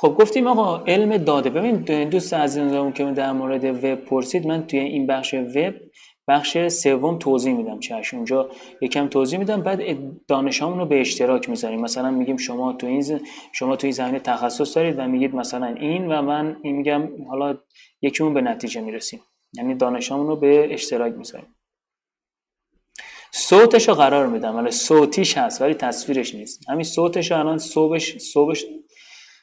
خب گفتیم آقا علم داده. ببین دوست عزیزمون که در مورد وب پرسید من توی این بخش وب بخش سوم توضیح میدم چش اونجا یکم توضیح میدم بعد دانشامون رو به اشتراک می‌ذاریم. مثلا میگیم شما تو این شما تو این زمینه تخصص دارید و میگید مثلا این و من این میگم حالا یکیمون به نتیجه می‌رسیم. یعنی دانشامون رو به اشتراک می‌ذاریم. صوتش رو قرار میدم. ولی صوتیش هست ولی تصویرش نیست. همین صوتش الان صبحش صبحش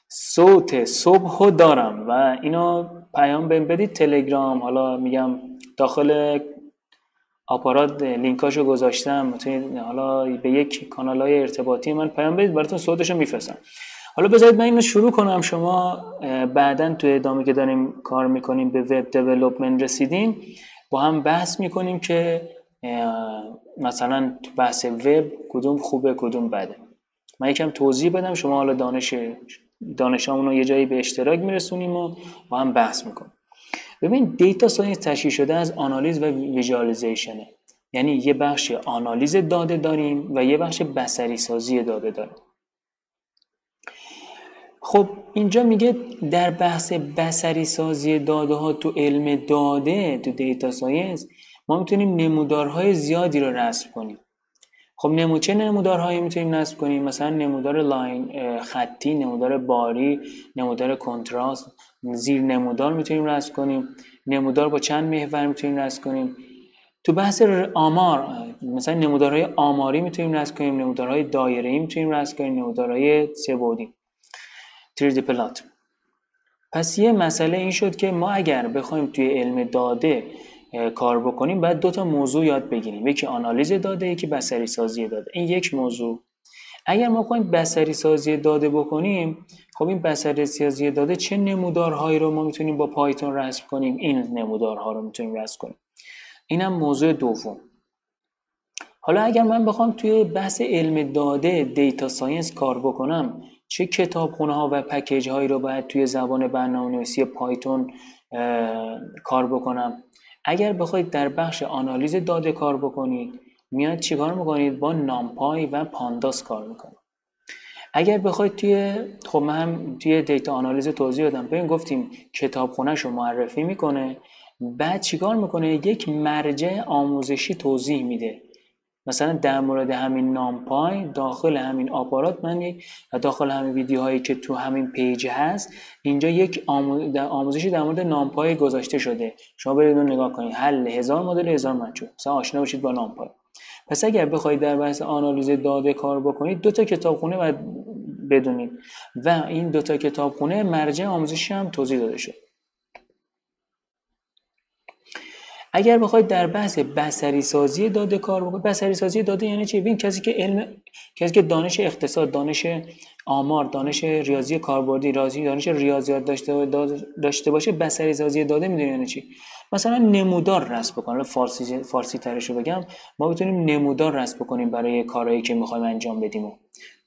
صوت صبح دارم و اینو پیام بهم بدید تلگرام. حالا میگم داخل آپارات لینکاشو گذاشتم. می‌تونید حالا به یک کانال های ارتباطی من پیام بدید براتون صوتشو میفرستم. حالا بذارید من اینو شروع کنم. شما بعدا تو ادامه که داریم کار می‌کنیم به وب دیولپمنت رسیدیم با هم بحث می‌کنیم که مثلا بحث وب کدوم خوبه کدوم بده. من یکم توضیح بدم شما حالا دانش دانشامون رو یه جایی به اشتراک میرسونیم و با هم بحث می‌کنیم. ببین data science تشکیل شده از آنالیز و visualization ه یعنی یه بخش آنالیز داده داریم و یه بخش بصری سازی داده داریم. خب اینجا میگه در بحث بصری سازی داده ها تو علم داده تو data science ما می‌تونیم نمودارهای زیادی رو رسم کنیم. خب نمو چه نمودارهایی می‌تونیم نصب کنیم؟ مثلا نمودار line خطی نمودار باری نمودار کنتراست زیر نمودار می‌تونیم رسم کنیم. نمودار با چند محور می‌تونیم رسم کنیم؟ تو بحث آمار مثلا نمودارهای آماری می‌تونیم رسم کنیم نمودارهای دایره‌ای می‌تونیم رسم کنیم نمودارهای سه‌بعدی 3D plot. پس یه مسئله این شد که ما اگر بخوایم توی علم داده کار بکنیم باید دو تا موضوع یاد بگیریم. یکی آنالیز داده یکی بصری سازی داده. این یک موضوع. اگر ما خواهیم بصری سازی داده بکنیم خب این بصری سازی داده چه نمودارهایی رو ما می‌تونیم با پایتون رسم کنیم؟ این نمودارها رو می‌تونیم رسم کنیم. اینم موضوع دوم. حالا اگر من بخوام توی بحث علم داده data science کار بکنم چه کتابخونه ها و package هایی رو باید توی زبان برنامه‌نویسی پایتون کار بکنم؟ اگر بخواید در بخش آنالیز داده کار بکنید میاد چیکار می‌کنید؟ با NumPy و Pandas کار می‌کنید. اگر بخواید توی خب من هم توی data آنالیز توضیح دادم. ببین گفتیم کتابخونهش رو معرفی می‌کنه. بعد چیکار می‌کنه؟ یک مرجع آموزشی توضیح میده. مثلا در مورد همین NumPy داخل همین آپارات من یک داخل همین ویدیوهایی که تو همین page هست اینجا یک آموزشی در مورد نامپای گذاشته شده. شما برید اون نگاه کنید. حل هزار مدل هزار مچو مثلا آشنا باشید با نامپای. پس اگر بخواید در بحث آنالیز داده کار بکنید دو تا کتابخونه باید بدونید. و این دو تا کتابخونه مرجع آموزشی هم توضیح داده شد. اگر بخواید در بحث بصری سازی داده کار بکنید بصری سازی داده یعنی چی؟ ببین کسی که علم کسی که دانش اقتصاد دانش آمار دانش ریاضی کاربردی ریاضی دانش ریاضیات داشته داشته باشه بصری سازی داده می‌دونی یعنی چی؟ مثلا نمودار رسم بکنیم فارسی فارسی ترش رو بگم. ما بتونیم نمودار رسم بکنیم برای کارهایی که می‌خوایم انجام بدیم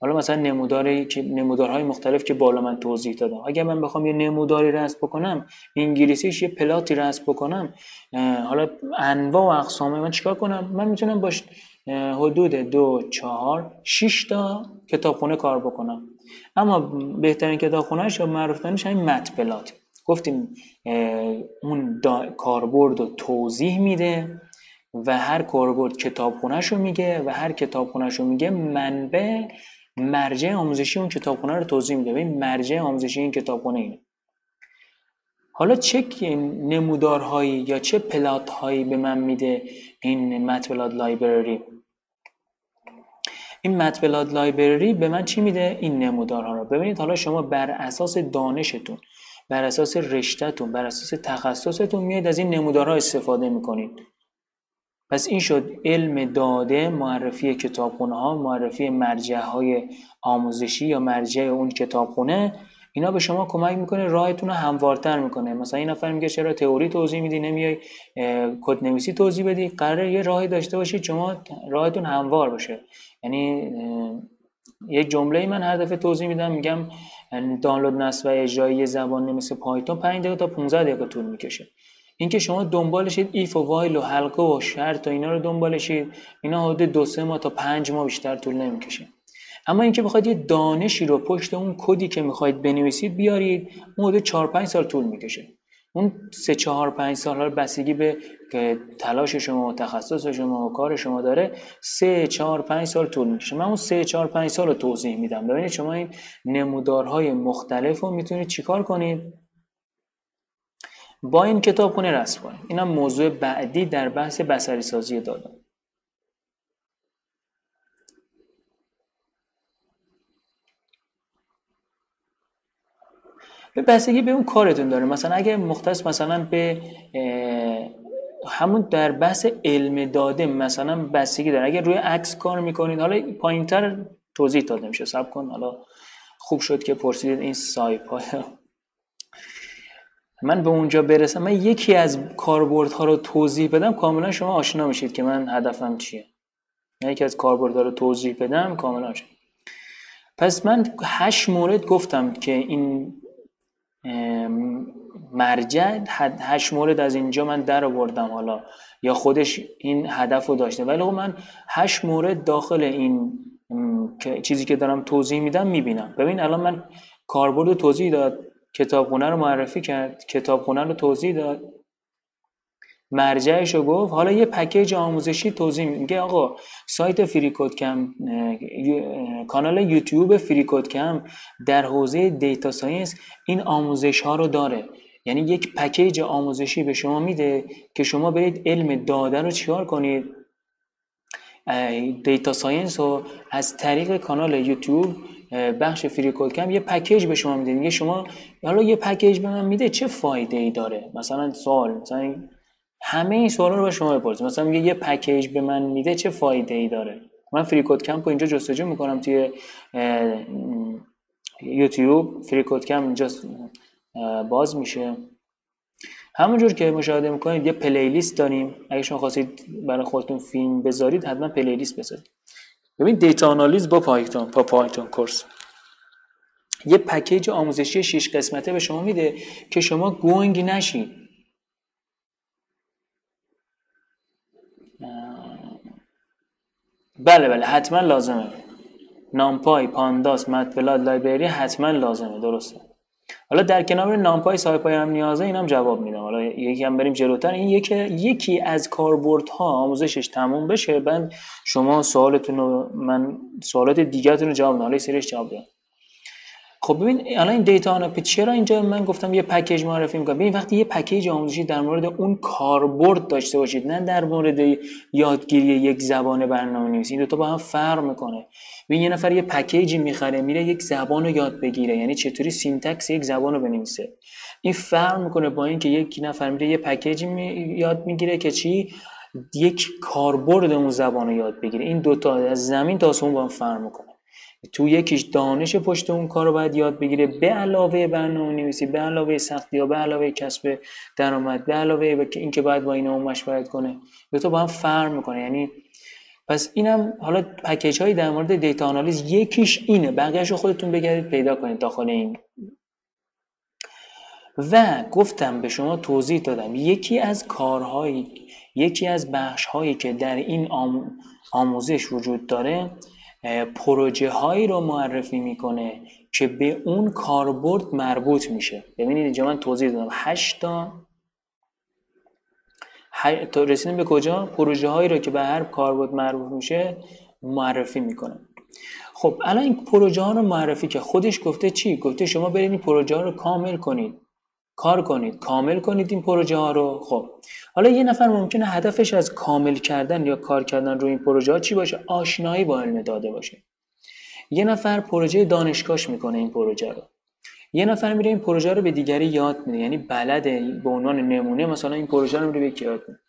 حالا مثلا نموداری که نمودارهای مختلف که بالا من توضیح دادم. اگر من بخوام یه نموداری رسم بکنم انگلیسیش یه پلاتی رسم بکنم حالا انواع و اقسام من چیکار کنم؟ من می‌تونم باش حدود دو چهار شش تا کتابخونه کار بکنم. اما بهترین کتابخونهش یا معروف همین مت پلات. گفتیم اون کاربرد رو توضیح میده و هر کاربرد کتابخونهش رو میگه و هر کتابخونهش رو میگه منبع مرجع آموزشی اون کتابخونه رو توضیح میده. این مرجع آموزشی این کتابخونه اینه. حالا چه نمودارهایی یا چه پلات هایی به من میده این متبلاد لایبرری؟ این متبلاد لایبرری به من چی میده؟ این نمودارها رو. ببینید حالا شما بر اساس دانشتون بر اساس رشتهتون بر اساس تخصصتون میاد از این نمودارها استفاده می‌کنید. پس این شد علم داده معرفی کتابخونه ها معرفی مرجع های آموزشی یا مرجع اون کتابخونه. اینا به شما کمک می‌کنه راهتون رو هموارتر می‌کنه. مثلا این نفر میگه چرا تئوری توضیح میدی؟ نمیای کد نویسی توضیح بدی؟ قراره یه راهی داشته باشید شما راهتون هموار باشه. یعنی یک جمله من هر دفعه توضیح میدم میگم دانلود نصب و اجرایی زبان مثل پایتون 5 دقیقه تا 15 دقیقه طول می‌کشه. اینکه شما دنبالشید if و while و حلقه و شرط و اینا رو دنبالشید اینا حدود دو سه ماه تا پنج ماه بیشتر طول نمی‌کشه. اما اینکه بخواید یه دانشی رو پشت اون کدی که می‌خواید بنویسید بیارید اون 4 5 سال طول می‌کشه. اون سه چهار پنج سال بستگی به که تلاش شما و تخصص شما و کار شما داره سه چهار پنج سال طول می‌کشه. من اون سه چهار پنج سال رو توضیح میدم. ببینید شما این نمودارهای مختلف رو می‌تونید چیکار کنید؟ با این کتاب خونه رسم کنید اینم موضوع بعدی در بحث بسری سازی دادم به بستگی به اون کارتون داره. مثلا اگه مختص مثلا به همون در بحث علم داده مثلا بستگی داره. اگه روی عکس کار می‌کنید حالا پایینتر توضیح داده میشه. سب کن. حالا خوب شد که پرسیدید این سایپ من به اونجا برسم من یکی از کاربردها رو توضیح بدم کاملا شما آشنا میشید که من هدفم چیه. یکی از کاربردها رو توضیح بدم کاملا آشنا. پس من هشت مورد گفتم که این مرجع هشت مورد از اینجا من در آوردم حالا یا خودش این هدف رو داشته. ولی خب من هشت مورد داخل این چیزی که دارم توضیح میدم می‌بینم. ببین الان من کاربرد توضیح داد کتابخونه رو معرفی کرد کتابخونه رو توضیح داد. مرجعش رو گفت حالا یه پکیج آموزشی توضیح میگه آقا سایت freeCodeCamp کانال یوتیوب freeCodeCamp در حوزه data science این آموزش ها رو داره. یعنی یک package آموزشی به شما میده که شما برید علم داده رو چیکار کنید؟ data science رو از طریق کانال یوتیوب بخش freeCodeCamp یه package به شما میده. میگه شما حالا یه package به من میده چه فایده ای داره؟ مثلا سوال مثلا همه این سوالا رو به شما بپرسید مثلا میگه یه package به من میده چه فایده ای داره؟ من freeCodeCamp رو اینجا جستجو می‌کنم توی یوتیوب. freeCodeCamp اینجا باز میشه. همونجور که مشاهده می‌کنید یه playlist داریم. اگه شما خواستید برای خودتون فیلم بذارید حتما playlist بذارید. ببین data آنالیز با پایتون با Python course. یه package آموزشی 6 قسمته به شما میده که شما گونگ نشید بله بله حتما لازمه. نامپای پانداس مطبلات لایبرری حتما لازمه درسته. حالا در کنار نامپای سایپای هم نیازه اینم جواب میدم. حالا یکی هم بریم جلوتر. این یکی یکی از کاربردها آموزشش تموم بشه بعد شما سوالتون رو من سوالات دیگه‌تون رو جواب حالا سریش جواب بدم خب ببین الان این data آنالیز چرا اینجا من گفتم یه package معرفی می‌کنم؟ ببین وقتی یه package آموزشی در مورد اون کاربرد داشته باشید نه در مورد یادگیری یک زبان برنامه‌نویسی این دو تا با هم فرق می‌کنه. ببین یه نفر یه package ی می‌خره میره یک زبان رو یاد بگیره یعنی چطوری syntax یک زبان رو بنویسه. این فرق می‌کنه با اینکه یک نفر میره یه package ی می... یاد می‌گیره که چی؟ یک کاربرد اون زبان رو یاد بگیره. این دوتا از زمین تا آسمون با هم فرق می‌کنه. تو یکیش دانش پشت اون کار رو باید یاد بگیره به علاوه برنامه نویسی به علاوه سختی یا به علاوه کسب درآمد به علاوه اینکه باید با اینا مشورت کنه. به تو با هم فرم می‌کنه. یعنی پس اینم حالا پکیج هایی در مورد دیتا آنالیز یکیش اینه. بقیهش رو خودتون بگردید پیدا کنید داخل این. و گفتم به شما توضیح دادم. یکی از کارهایی یکی از بخش هایی که در این آموزش وجود داره پروژه هایی رو معرفی می‌کنه که به اون کاربرد مربوط میشه. ببینید اینجا من توضیح دادم. 8 تا تا رسیدیم به کجا؟ پروژه هایی رو که به هر کاربرد مربوط میشه معرفی می‌کنه. خب الان این پروژه ها رو معرفی که خودش گفته چی؟ گفته شما برید این پروژه ها رو کامل کنید. کار کنید کامل کنید این پروژه ها رو. خب حالا یه نفر ممکنه هدفش از کامل کردن یا کار کردن روی این پروژه ها چی باشه؟ آشنایی با علم داده باشه. یه نفر پروژه دانشگاهش می‌کنه این پروژه رو. یه نفر میره این پروژه رو به دیگری یاد میده یعنی بلده به عنوان نمونه مثلا این پروژه رو میره به یاد میده.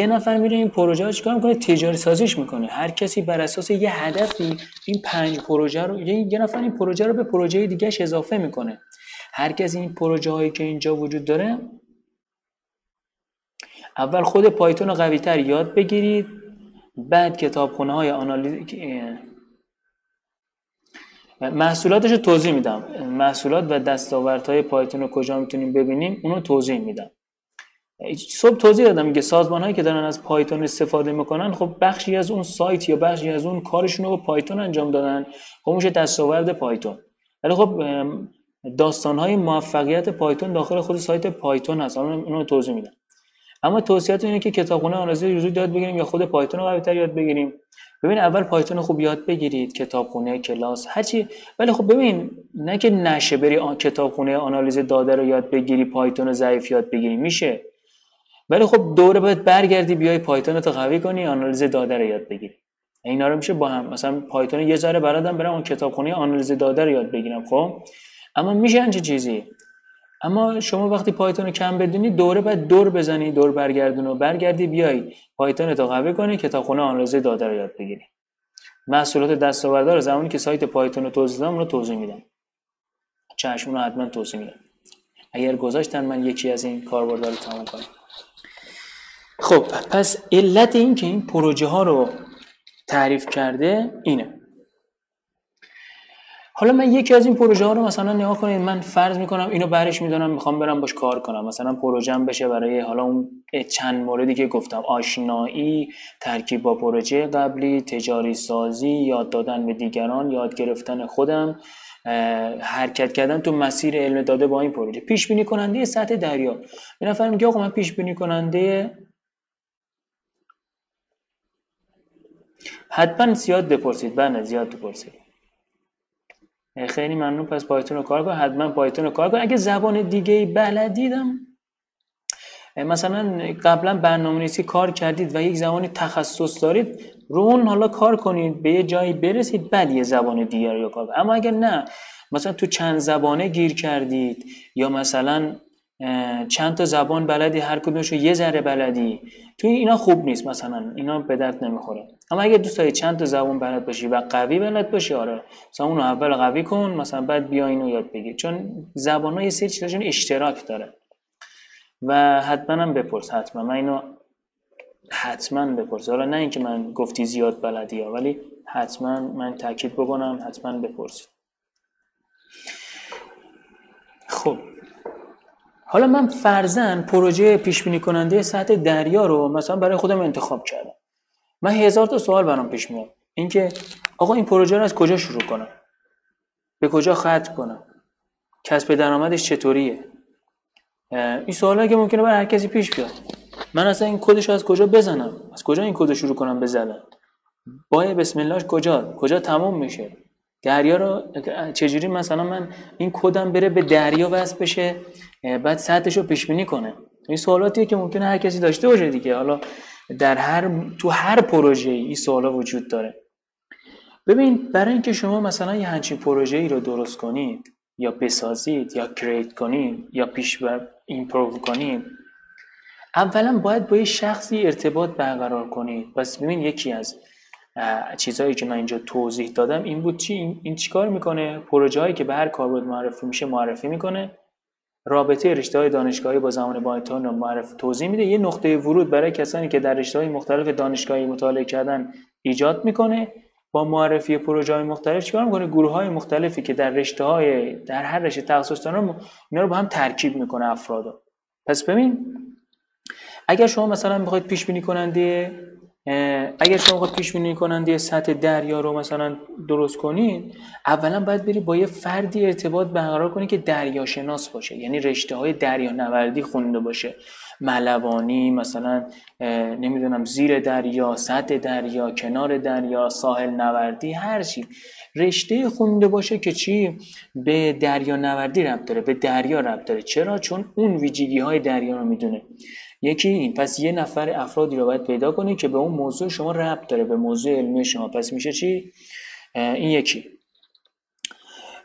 یه نفر میره این پروژه رو چیکار می‌کنه؟ تجاری سازیش می‌کنه. هر کسی بر اساس یه هدفی این پنج پروژه رو یه نفر این پروژه رو به پروژه دیگه اضافه می‌کنه. هر کسی این پروژه هایی که اینجا وجود داره اول خود پایتون رو قوی تر یاد بگیرید بعد کتابخونه های آنالیز محصولاتش رو توضیح میدم. محصولات و دستاوردهای پایتون رو کجا می‌تونیم ببینیم اونو توضیح میدم. صبح توضیح دادم که سازمان هایی که دارن از پایتون استفاده می‌کنن خب بخشی از اون سایت یا بخشی از اون کارشون رو با پایتون انجام دادن. خب میشه دستاورد پایتون. ولی خب داستان های موفقیت پایتون داخل خود سایت پایتون هست. اون رو توضیح میدم. اما توصیه‌تون اینه که کتابخونه آنالیز ریاضی یاد بگیریم یا خود پایتون رو قوی‌تر یاد بگیریم. ببین اول پایتون خوب یاد بگیرید. کتابخونه کلاس هرچی ولی خب ببین نه که نشه بری آن کتابخونه آنالیز داده رو یاد بگیری پایتون رو ضعیف یاد بگیری. میشه. ولی خب دوره باید برگردی بیای پایتون رو قوی کنی آنالیز داده رو یاد بگیری. اینا رو میشه با هم. مثلا پایتون یه ذره بلدم برم اون کتابخونه آنالیز داده رو یاد بگیرم. خب؟ اما میشه چه چیزی؟ اما شما وقتی پایتون رو کم بدونی دوره بعد دور بزنی دور برگردون و برگردی بیای پایتون رو قوی کنی کتابخونه آنالیز داده رو یاد بگیری. محصولات دستاوردار زمانی که سایت پایتون رو توضیح دادم رو توضیح میدم. چشم رو حتما توضیح میدم. اگر گذاشتن من یکی از این کاربردا رو تمام کنم. خب پس علت این که این پروژه ها رو تعریف کرده اینه. حالا من یکی از این پروژه ها رو مثلا نگاه کنید من فرض می‌کنم اینو برش می‌دونم می‌خوام برم باش کار کنم. مثلا پروژم بشه برای حالا اون چند موردی که گفتم آشنایی ترکیب با پروژه قبلی تجاری سازی یاد دادن به دیگران یاد گرفتن خودم حرکت کردن تو مسیر علم داده با این پروژه. پیش بینی کننده سطح دریا. یه نفر میگه آقا من پیش بینی کننده حتما زیاد بپرسید. بله زیاد بپرسید. خیلی ممنون. پس پایتون رو کار کن. حتما پایتون رو کار کن. اگه زبان دیگه بلدیدم. مثلا قبلا برنامه کار کردید و یک زبانی تخصص دارید رو اون حالا کار کنید به یه جایی برسید بعد یه زبان دیگر رو کار اما اگر نه مثلا تو چند زبانه گیر کردید یا مثلا چند تا زبان بلدی هر کدومشو یه ذره بلدی. تو اینا خوب نیست مثلا اینا به درد نمی‌خوره. اما اگه دوست داری چند تا زبان بلد باشی و قوی بلد باشی آره. مثلا اونو اول قوی کن مثلا بعد بیا اینو یاد بگیر. چون زبان ها یه سری چیزاشون اشتراک داره. و حتما هم بپرس حتما. من اینو حتما بپرس. حالا نه اینکه من گفتی زیاد بلدی ها ولی حتما من تاکید بکنم حتما بپرسید خب. حالا من فرزن پروژه پیش بینی کننده سطح دریا رو مثلا برای خودم انتخاب کردم. من هزار تا سوال برام پیش میاد. اینکه آقا این پروژه رو از کجا شروع کنم؟ به کجا ختم کنم؟ کسب درآمدش چطوریه؟ این سوالا که ممکنه برای هر کسی پیش بیاد. من اصلا این کدش از کجا بزنم؟ از کجا این کد شروع کنم بزنم با بسم الله کجا؟ کجا تموم میشه؟ دریا رو چجوری مثلا من این کدم بره به دریا وصل بشه بعد سطحش رو پیش بینی کنه؟ این سوالاتیه که ممکنه هر کسی داشته باشه دیگه. حالا در هر تو هر پروژه این سوالا وجود داره. ببین برای اینکه شما مثلا یه همچین پروژه ای رو درست کنید یا بسازید یا کریت کنید یا پیش بر ایمپروو کنید اولا باید با یه شخصی ارتباط برقرار کنید. پس ببین یکی از چیزهایی که من اینجا توضیح دادم این بود چی؟ این چیکار می‌کنه؟ پروژه هایی که به هر کاربرد معرفی میشه معرفی می‌کنه. رابطه رشته های دانشگاهی با زمان بایتون رو معرف توضیح میده. یه نقطه ورود برای کسانی که در رشته های مختلف دانشگاهی مطالعه کردن ایجاد می‌کنه. با معرفی پروژه های مختلف چیکار می‌کنه؟ گروه های مختلفی که در رشته های در هر رشته تخصص دارن اینا رو با هم ترکیب می‌کنه افرادو پس ببین اگر شما مثلا می‌خواید پیش بینی کننده اگر شما پیش بینی کننده سطح دریا رو مثلا درست کنید اولا باید بری با یه فردی ارتباط برقرار کنی که دریا شناس باشه. یعنی رشته های دریا نوردی خونده باشه. ملوانی مثلا نمی‌دونم زیر دریا سطح دریا کنار دریا ساحل نوردی هر چی. رشته خونده باشه که چی؟ به دریا نوردی ربط داره به دریا ربط داره. چرا؟ چون اون ویژگی های دریا رو می‌دونه. یکی این. پس یه نفر افرادی رو باید پیدا کنید که به اون موضوع شما ربط داره به موضوع علمی شما. پس میشه چی؟ این یکی.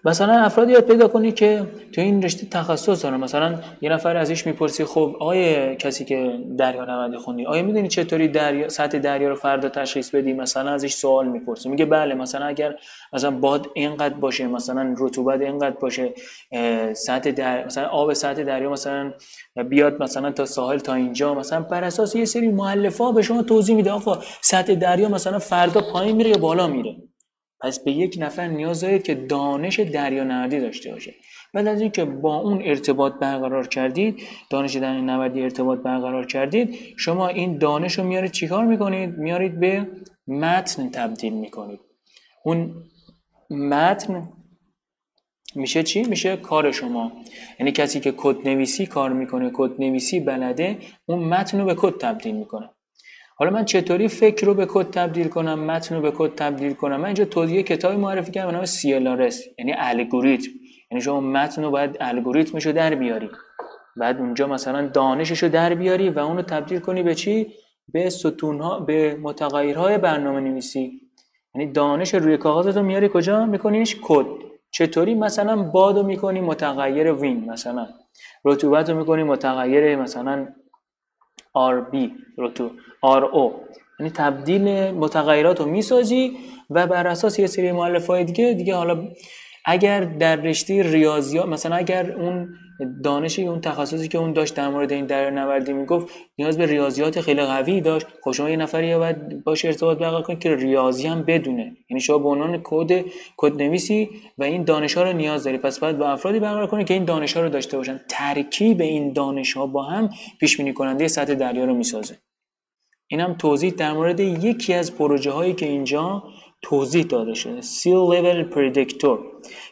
مثلا افرادی یاد پیدا کنی که تو این رشته تخصص دارن. مثلا یه نفر ازش می‌پرسی خب آیه کسی که دریا نوردی خوندی آیا می‌دونی چطوری دریا سطح دریا رو فردا تشخیص بدی؟ مثلا ازش سوال می‌پرسی. میگه بله مثلا اگر مثلا باد اینقدر باشه مثلا رطوبت اینقدر باشه سطح در مثلا آب سطح دریا مثلا بیاد مثلا تا ساحل تا اینجا مثلا بر اساس یه سری مؤلفه به شما توضیح میده. آقا سطح دریا مثلا فردا پایین میره یا بالا میره؟ پس به یک نفر نیاز دارید که دانش دریا نوردی داشته باشه. بعد از اینکه با اون ارتباط برقرار کردید دانش دریا نوردی ارتباط برقرار کردید شما این دانش رو میارید چیکار می‌کنید؟ میارید به متن تبدیل می‌کنید. اون متن میشه چی؟ میشه کار شما. یعنی کسی که کد نویسی کار می‌کنه کد نویسی بلده اون متن رو به کد تبدیل می‌کنه. حالا من چطوری فکر رو به کد تبدیل کنم متن رو به کد تبدیل کنم؟ من اینجا توضیح کتابی معرفی کردم به نام CLRS یعنی الگوریتم یعنی شما متن رو باید الگوریتمش رو در بیاری. بعد اونجا مثلا دانشش رو در بیاری و اون رو تبدیل کنی به چی؟ به ستون ها به متغیرهای برنامه نویسی یعنی دانش روی کاغذ رو میاری کجا؟ میکنیش کد. چطوری مثلا بادو می‌کنی؟ متغیر وین مثلا. رطوبت رو می‌کنی؟ متغیر مثلا RB رطو RO یعنی تبدیل متغیرات رو می‌سازی و بر اساس یه سری مؤلفه های دیگه دیگه حالا اگر در رشته ریاضیات مثلا اگر اون دانشی اون تخصصی که اون داشت در مورد این در نوردی می‌گفت نیاز به ریاضیات خیلی قوی داشت خب شما یه نفری باید باش ارتباط برقرار کنید که ریاضی هم بدونه. یعنی شما به عنوان کد کد نویسی و این دانش ها رو نیاز داری. پس باید با افرادی برقرار کنید که این دانش ها رو داشته باشن. ترکیب این دانش ها با هم پیش بینی کننده سطح دریا رو می‌سازه. اینم توضیح در مورد یکی از پروژه هایی که اینجا توضیح داده شده Seal Level Predictor.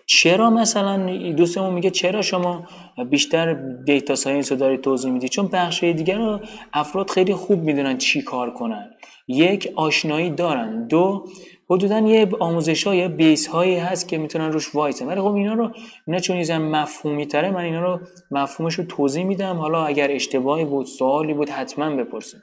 چرا مثلا دوستمون میگه چرا شما بیشتر data science رو داری توضیح میدی چون بخش دیگر رو افراد خیلی خوب می‌دونن چی کار کنن. یک آشنایی دارن. دو حدودا یه آموزش های base هایی هست که می‌تونن روش وایسن. ولی خب اینا رو اینا چون یه مفهومی تره من اینا رو مفهومش رو توضیح میدم. حالا اگر اشتباهی بود سوالی بود حتما بپرسید.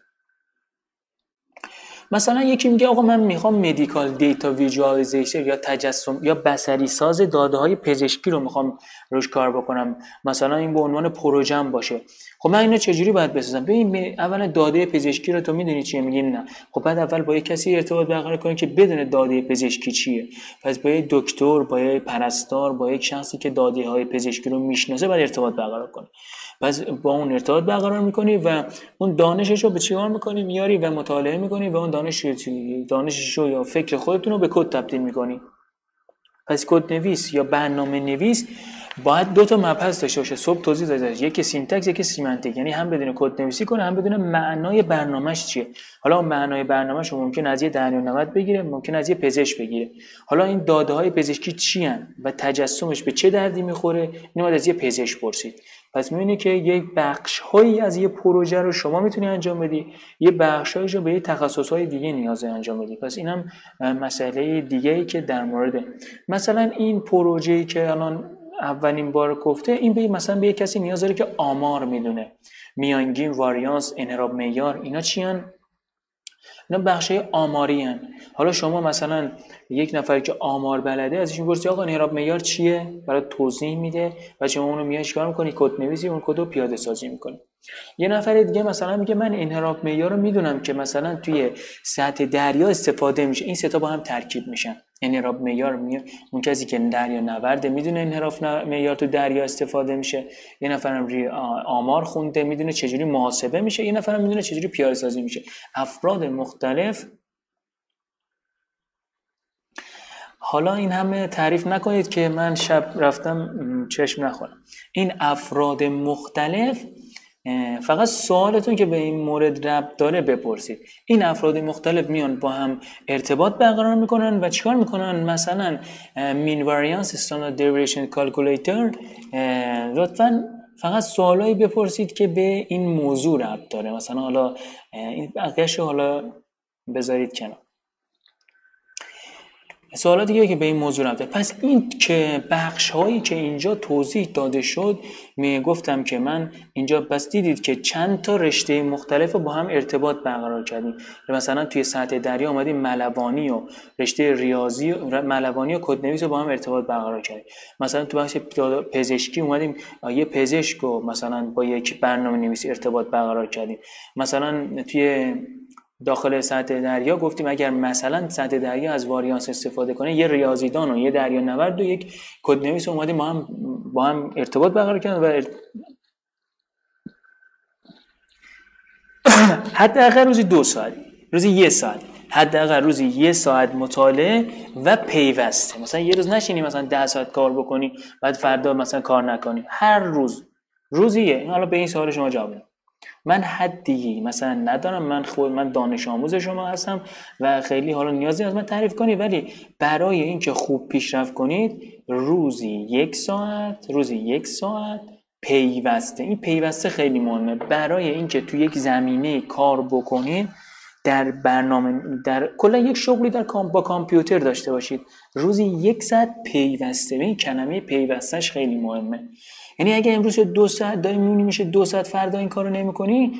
مثلا یکی میگه آقا من می‌خوام medical data visualization یا تجسم یا بصری سازی داده های پزشکی رو می‌خوام روش کار بکنم. مثلا این به عنوان پروژم باشه. خب من اینو چجوری باید بسازم؟ ببین اول داده پزشکی رو تو می‌دونی چیه؟ میگی نه. خب بعد اول با یک کسی ارتباط برقرار کنی که بدون داده پزشکی چیه؟ پس با یک دکتر با یک پرستار با یک شخصی که داده های پزشکی رو می‌شناسه باید ارتباط برقرار کنی. پس با اون ارتباط برقرار می‌کنی و اون دانشش رو به چیکار می‌کنی؟ میاری و مطالعه می‌کنی و اون دانش دانشش رو یا فکر خودتون رو به کد تبدیل می‌کنی. پس کد نویس یا برنامه نویس باید دو تا مبحث داشته باشه. صبح توضیح داده یکی syntax یکی semantic. یعنی هم بدونه کد نویسی کنه هم بدونه معنای برنامهش چیه. حالا معنای برنامهش ممکن از یه دریانورد بگیره ممکن از یه پزشک بگیره. حالا این داده های پزشکی چی هن و تجسمش به چه دردی می‌خوره؟ اینو از یه پزشک پرسید. پس می‌بینی که یک بخش هایی از یه پروژه رو شما می‌تونی انجام بدی یه بخش رو به یه تخصص های دیگه نیازه انجام بدی پس اینم مسئله دیگه ای که در مورد مثلا این پروژه‌ای که الان اولین بار گفته این به مثلا به کسی نیاز داره که آمار می‌دونه میانگین واریانس انحراب معیار اینا چی هن؟ اینا بخشای آماری هن. حالا شما مثلا یک نفری که آمار بلده ازش می‌پرسی آقا انحراب معیار چیه؟ برای توضیح میده و شما اونو میای چیکار می‌کنی؟ کد نویسی اون کد رو پیاده سازی می‌کنی. یه نفر دیگه مثلا میگه من انحراف معیار رو می‌دونم که مثلا توی سطح دریا استفاده میشه. این ستا با هم ترکیب میشن. انحراف معیار می... اون کسی که دریا نورده می‌دونه انحراف معیار تو دریا استفاده میشه. یه نفرم ری... آمار خونده می‌دونه چجوری محاسبه میشه. یه نفرم می‌دونه چجوری پیاده سازی میشه. افراد مختلف. حالا این همه تعریف نکنید که من شب رفتم چشم نخورم. این افراد مختلف فقط سوالتون که به این مورد ربط داره بپرسید. این افراد مختلف میان با هم ارتباط برقرار می‌کنن و چیکار می‌کنن؟ مثلا مین واریانس استاندارد دیویشن کالکولیتر لطفا فقط سوالایی بپرسید که به این موضوع ربط داره. مثلا حالا این بقیه‌شو حالا بذارید کنار. سوالا دیگه که به این موضوع رفته. پس این که بخش هایی که اینجا توضیح داده شد می گفتم که من اینجا بس دیدید که چند تا رشته مختلف با هم ارتباط برقرار کردیم. مثلا توی سطح دریا اومدیم ملوانی و رشته ریاضی ملوانی و کدنویس رو با هم ارتباط برقرار کردیم. مثلا تو بخش پزشکی اومدیم یه پزشک و مثلا با یک برنامه نویسی ارتباط برقرار کردیم. مثلا توی داخل سطح دریا گفتیم اگر مثلا سطح دریا از واریانس استفاده کنه یه ریاضیدان و یه دریا نورد و یک کدنویس اومدیم با هم با هم ارتباط برقرار کردن و ارت... حتی روزی دو ساعت روزی یه ساعت حداقل روزی یه ساعت مطالعه و پیوسته. مثلا یه روز نشینی مثلا ده ساعت کار بکنی بعد فردا مثلا کار نکنی. هر روز روزیه. حالا به این سوال شما جواب من حدی مثلا ندارم من خود من دانش آموز شما هستم و خیلی حالا نیازی از من تعریف کنید ولی برای اینکه خوب پیشرفت کنید روزی یک ساعت روزی یک ساعت پیوسته. این پیوسته خیلی مهمه. برای اینکه تو یک زمینه کار بکنید در برنامه در کلا یک شغلی در با کامپیوتر داشته باشید. روزی یک ساعت پیوسته. این کلمه پیوستش خیلی مهمه. یعنی اگه امروز دو ساعت داری میمونی میشه دو ساعت فردا این کارو نمی‌کنی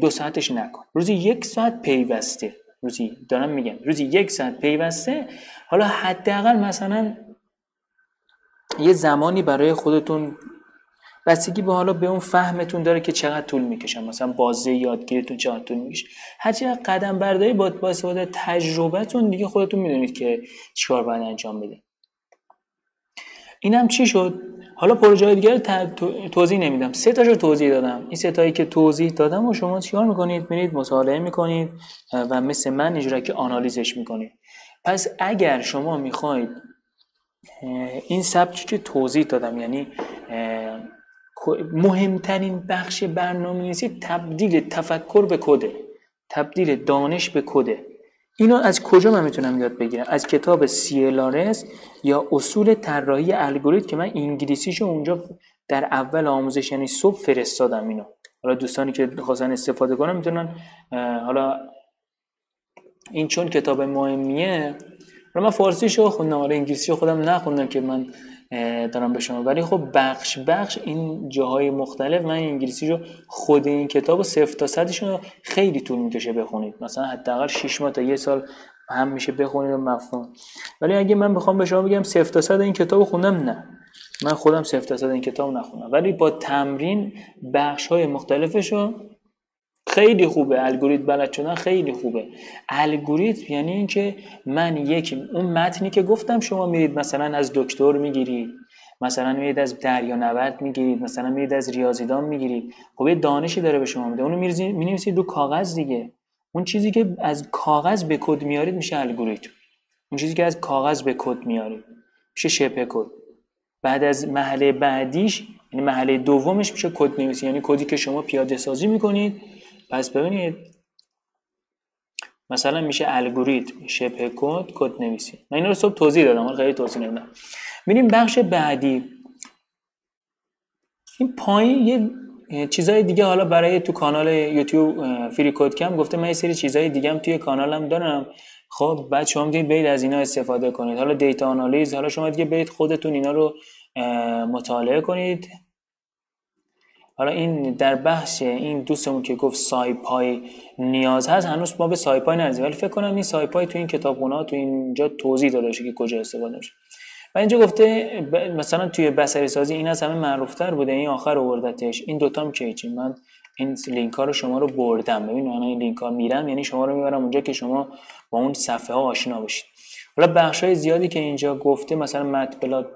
دو ساعتش نکن. روزی یک ساعت پیوسته. روزی دارم میگم روزی یک ساعت پیوسته. حالا حداقل مثلا یه زمانی برای خودتون بستگی به حالا به اون فهمتون داره که چقدر طول می‌کشن مثلا بازه یادگیریتون چقدر طول می‌کشه. هرچی قدم برداری با با استفاده تجربهتون دیگه خودتون می‌دونید که چیکار باید انجام بده اینم چی شد؟ حالا پروژه دیگر توضیح نمیدم. سه تاشو توضیح دادم. این سه تایی که توضیح دادم و شما چیکار می‌کنید؟ میرید مطالعه می‌کنید و مثل من اینجوری که آنالیزش می‌کنید. پس اگر شما می‌خواید این سبکی که توضیح دادم یعنی مهمترین بخش برنامه نویسی تبدیل تفکر به کده. تبدیل دانش به کده. اینو از کجا من می‌تونم یاد بگیرم؟ از کتاب CLRS یا اصول طراحی الگوریتم که من انگلیسیشو اونجا در اول آموزش یعنی صبح فرستادم اینو. حالا دوستانی که خواستن استفاده کنن می‌تونن حالا این چون کتاب مهمیه حالا من فارسیشو خوندم حالا انگلیسی خودم نخوندم که من دارم به شما. ولی خب بخش بخش این جاهای مختلف من انگلیسی رو خود این کتاب و صفر تا صدش رو خیلی طول می‌کشه بخونید. مثلا حداقل 6 ماه تا یه سال هم میشه بخونید و مفهوم. ولی اگه من بخوام به شما بگم صفر تا صد این کتاب خوندم نه. من خودم صفر تا صد این کتاب نخونم ولی با تمرین بخش های مختلفش رو خیلی خوبه. الگوریتم بلد شدن خیلی خوبه. الگوریتم یعنی اینکه من یک اون متنی که گفتم شما میرید مثلا از دکتر می‌گیرید. مثلا میرید از دریا نورد می‌گیرید. مثلا میرید از ریاضیدان می‌گیرید. خب یه دانشی داره به شما میده. اونو می‌نویسید رو کاغذ دیگه. اون چیزی که از کاغذ به کد میارید میشه الگوریتم. اون چیزی که از کاغذ به کد میارید میشه شبه کد. بعد از مرحله بعدیش یعنی مرحله دومش میشه کد نویسی. یعنی کدی که شما پیاده سازی می‌کنید. پس ببینید مثلا میشه الگوریتم شبه کد کد نویسی. من اینا رو صبح توضیح دادم حالا خیلی توضیح نمیدم. ببینیم بخش بعدی. این پایین یه چیزای دیگه حالا برای تو کانال یوتیوب freeCodeCamp گفته من یه سری چیزای دیگه هم توی کانالم دارم. خب بعد شما می‌تونید برید از اینا استفاده کنید. حالا data آنالیز حالا شما دیگه برید خودتون اینا رو مطالعه کنید. حالا این در بحث این دوستمون که گفت SciPy نیاز هست هنوز ما به SciPy نرسیم ولی فکر کنم این SciPy تو این کتابخونه تو اینجا توضیح داده که کجا استفاده میشه. و اینجا گفته مثلا توی بصری سازی این از همه معروفتر بوده. این آخر آوردتش. این دوتا هم که من این لینک ها رو شما رو بردم. ببین من این لینک ها میرم یعنی شما رو می‌برم اونجا که شما با اون صفحه ها آشنا بشید حالا بخش های زیادی که اینجا گفته مثلا مطبلات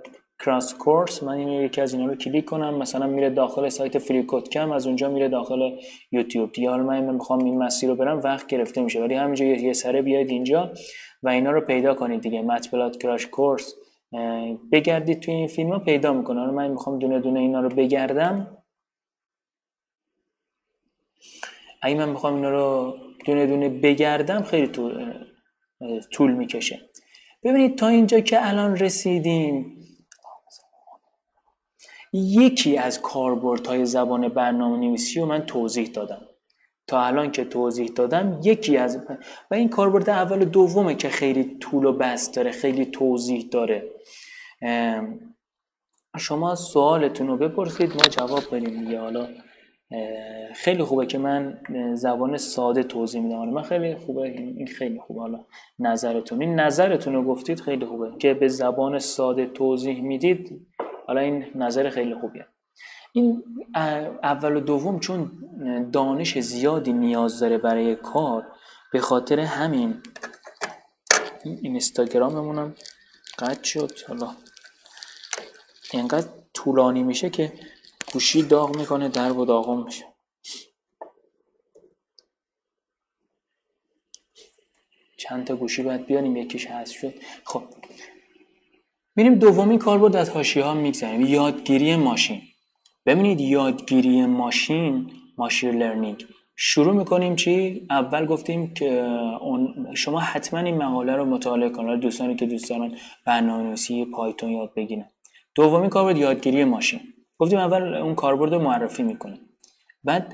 کراس کورس من این یکی از اینا رو کلیک کنم. مثلا میره داخل سایت فری کم از اونجا میره داخل یوتیوب. دیگه حالا من می‌خوام این مسیر رو برم وقت گرفته میشه. ولی همینجا یه سره بیاید اینجا و اینا رو پیدا کنید دیگه. مطبلات کراش کورس بگردید توی این فیلم ها پیدا می‌کنه. من می‌خوام دونه دونه اینا رو بگردم. اگه من می‌خوام اینا رو دونه دونه بگردم خیلی طول, طول می‌کشه. ببینید تا اینجا که الان رسیدیم یکی از کاربردهای زبان برنامه نویسی رو من توضیح دادم. تا الان که توضیح دادم یکی از و این کاربرد اول و دومه که خیلی طول و بست داره خیلی توضیح داره. شما سوالتون رو بپرسید ما جواب بدیم دیگه. حالا خیلی خوبه که من زبان ساده توضیح میدم. من خیلی خوبه این خیلی خوبه. حالا نظرتون. این نظرتون رو گفتید خیلی خوبه. که به زبان ساده توضیح می‌دید حالا این نظر خیلی خوبیه. این اول و دوم چون دانش زیادی نیاز داره برای کار به خاطر همین این اینستاگراممونم قطع شد. حالا اینقدر طولانی میشه که گوشی داغ می‌کنه در و داغم میشه. چند تا گوشی باید بیاریم یکیش هست شد. خب میریم دومین کاربرد از حاشیه ها می‌گذاریم. یادگیری ماشین. ببینید یادگیری ماشین ماشین لرنینگ. شروع می‌کنیم چی؟ اول گفتیم که شما حتما این مقاله رو مطالعه کنید. دوستانی که دوست دارن برنامه‌نویسی پایتون یاد بگیرن. دومین کاربرد یادگیری ماشین. گفتیم اول اون کاربرد رو معرفی می‌کنه بعد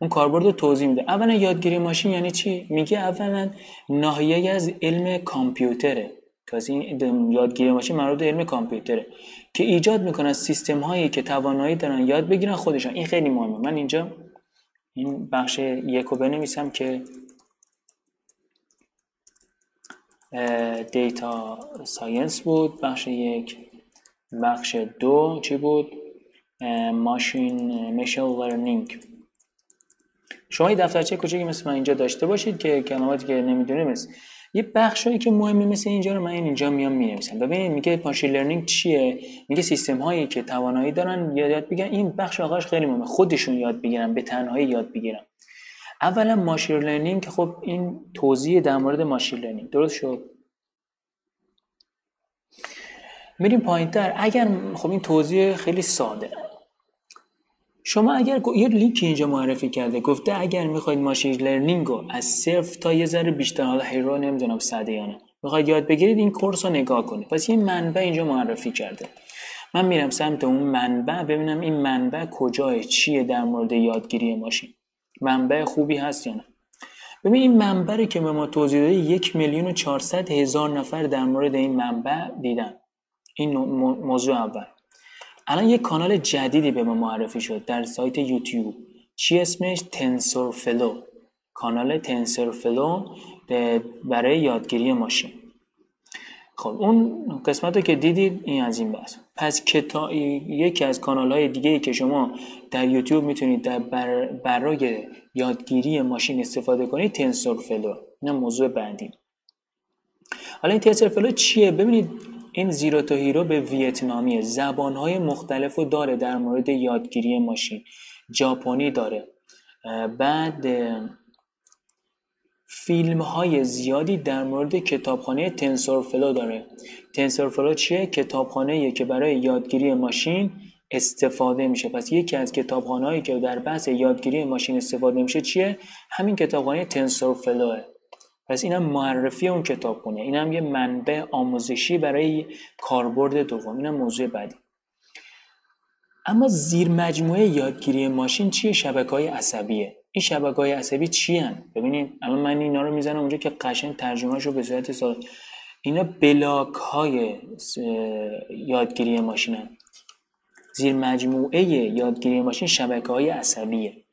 اون کاربرد رو توضیح میده. اولا یادگیری ماشین یعنی چی؟ میگه اولا ناحیه از علم کامپیوتره. این یادگیری ماشین مربوط علم کامپیوتره که ایجاد می‌کنه سیستم هایی که توانایی دارن یاد بگیرن خودشان. این خیلی مهمه. من اینجا این بخش یک رو بنویسم که data science بود. بخش یک بخش دو چی بود؟ ماشین مشل learning شما یه دفترچه کوچیکی مثل من اینجا داشته باشید که کلماتی که نمی‌دونید مثل یه بخشایی که مهمی مثل اینجا رو من اینجا میام می‌نویسم. ببینید میگه machine learning چیه؟ میگه سیستم هایی که توانایی دارن یاد بگیرن. این بخش آخرش خیلی مهمه. خودشون یاد بگیرن به تنهایی یاد بگیرن. اولا machine learning خب این توضیح در مورد machine learning درست شد؟ میریم پایین تر اگر خب این توضیح خیلی ساده. شما اگر یه لینک اینجا معرفی کرده گفته اگر می‌خواید machine learning رو از صفر تا یه ذره بیشتر حالا hero نمی‌دونم شده یا نه می‌خواید یاد بگیرید این course رو نگاه کنید. پس یه منبع اینجا معرفی کرده. من میرم سمت اون منبع ببینم این منبع کجاست چیه در مورد یادگیری ماشین. منبع خوبی هست یا نه؟ ببین این منبعی که به ما توضیح داده یک میلیون و هزار نفر در مورد این منبع دیدن. این موضوع اول. الان یک کانال جدیدی به ما معرفی شد در سایت یوتیوب. چی اسمش؟ TensorFlow. کانال TensorFlow برای یادگیری ماشین. خب اون قسمت رو که دیدید این از این بحث. پس کتا... یکی از کانال های دیگه که شما در یوتیوب می‌تونید در بر... برای یادگیری ماشین استفاده کنید TensorFlow. این موضوع بعدی. حالا این TensorFlow چیه؟ ببینید این zero تا hero به ویتنامیه زبانهای مختلف رو داره در مورد یادگیری ماشین. ژاپنی داره. بعد فیلم های زیادی در مورد کتابخانه TensorFlow داره. TensorFlow چیه؟ کتابخانه که برای یادگیری ماشین استفاده میشه. پس یکی از کتابخانه که در بحث یادگیری ماشین استفاده میشه چیه؟ همین کتابخانه تنسورفلوه. پس اینم معرفی اون کتابخونه اینم یه منبع آموزشی برای کاربرد دوم. اینم موضوع بعدی. اما زیر مجموعه یادگیری ماشین چیه؟ شبکه های عصبیه. این شبکه های عصبی چی هن؟ ببینید الان من اینا رو می‌زنم اونجا که قشنگ ترجمه رو به صورت ساده اینا بلاک های یادگیری ماشین هن. زیر مجموعه یادگیری ماشین شبکه های عصبیه.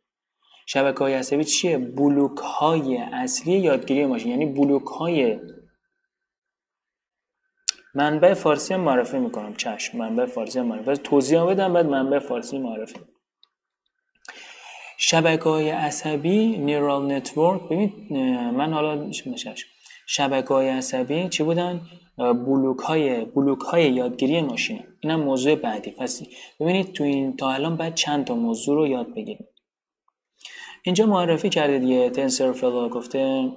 شبکه های عصبی چیه؟ بلوک های اصلی یادگیری ماشین. یعنی بلوک های منبع فارسی هم معرفی می‌کنم. چشم منبع فارسی هم معرفی. توضیح بدم بعد منبع فارسی معرفی. شبکه های عصبی نیرال نتورک ببینید من حالا شبکه های عصبی چی بودن؟ بلوک های بلوک های یادگیری ماشین. اینم موضوع بعدی. پس ببینید تو این تا الان بعد چند تا موضوع رو یاد بگیریم. اینجا معرفی کرده دیگه. tensor گفته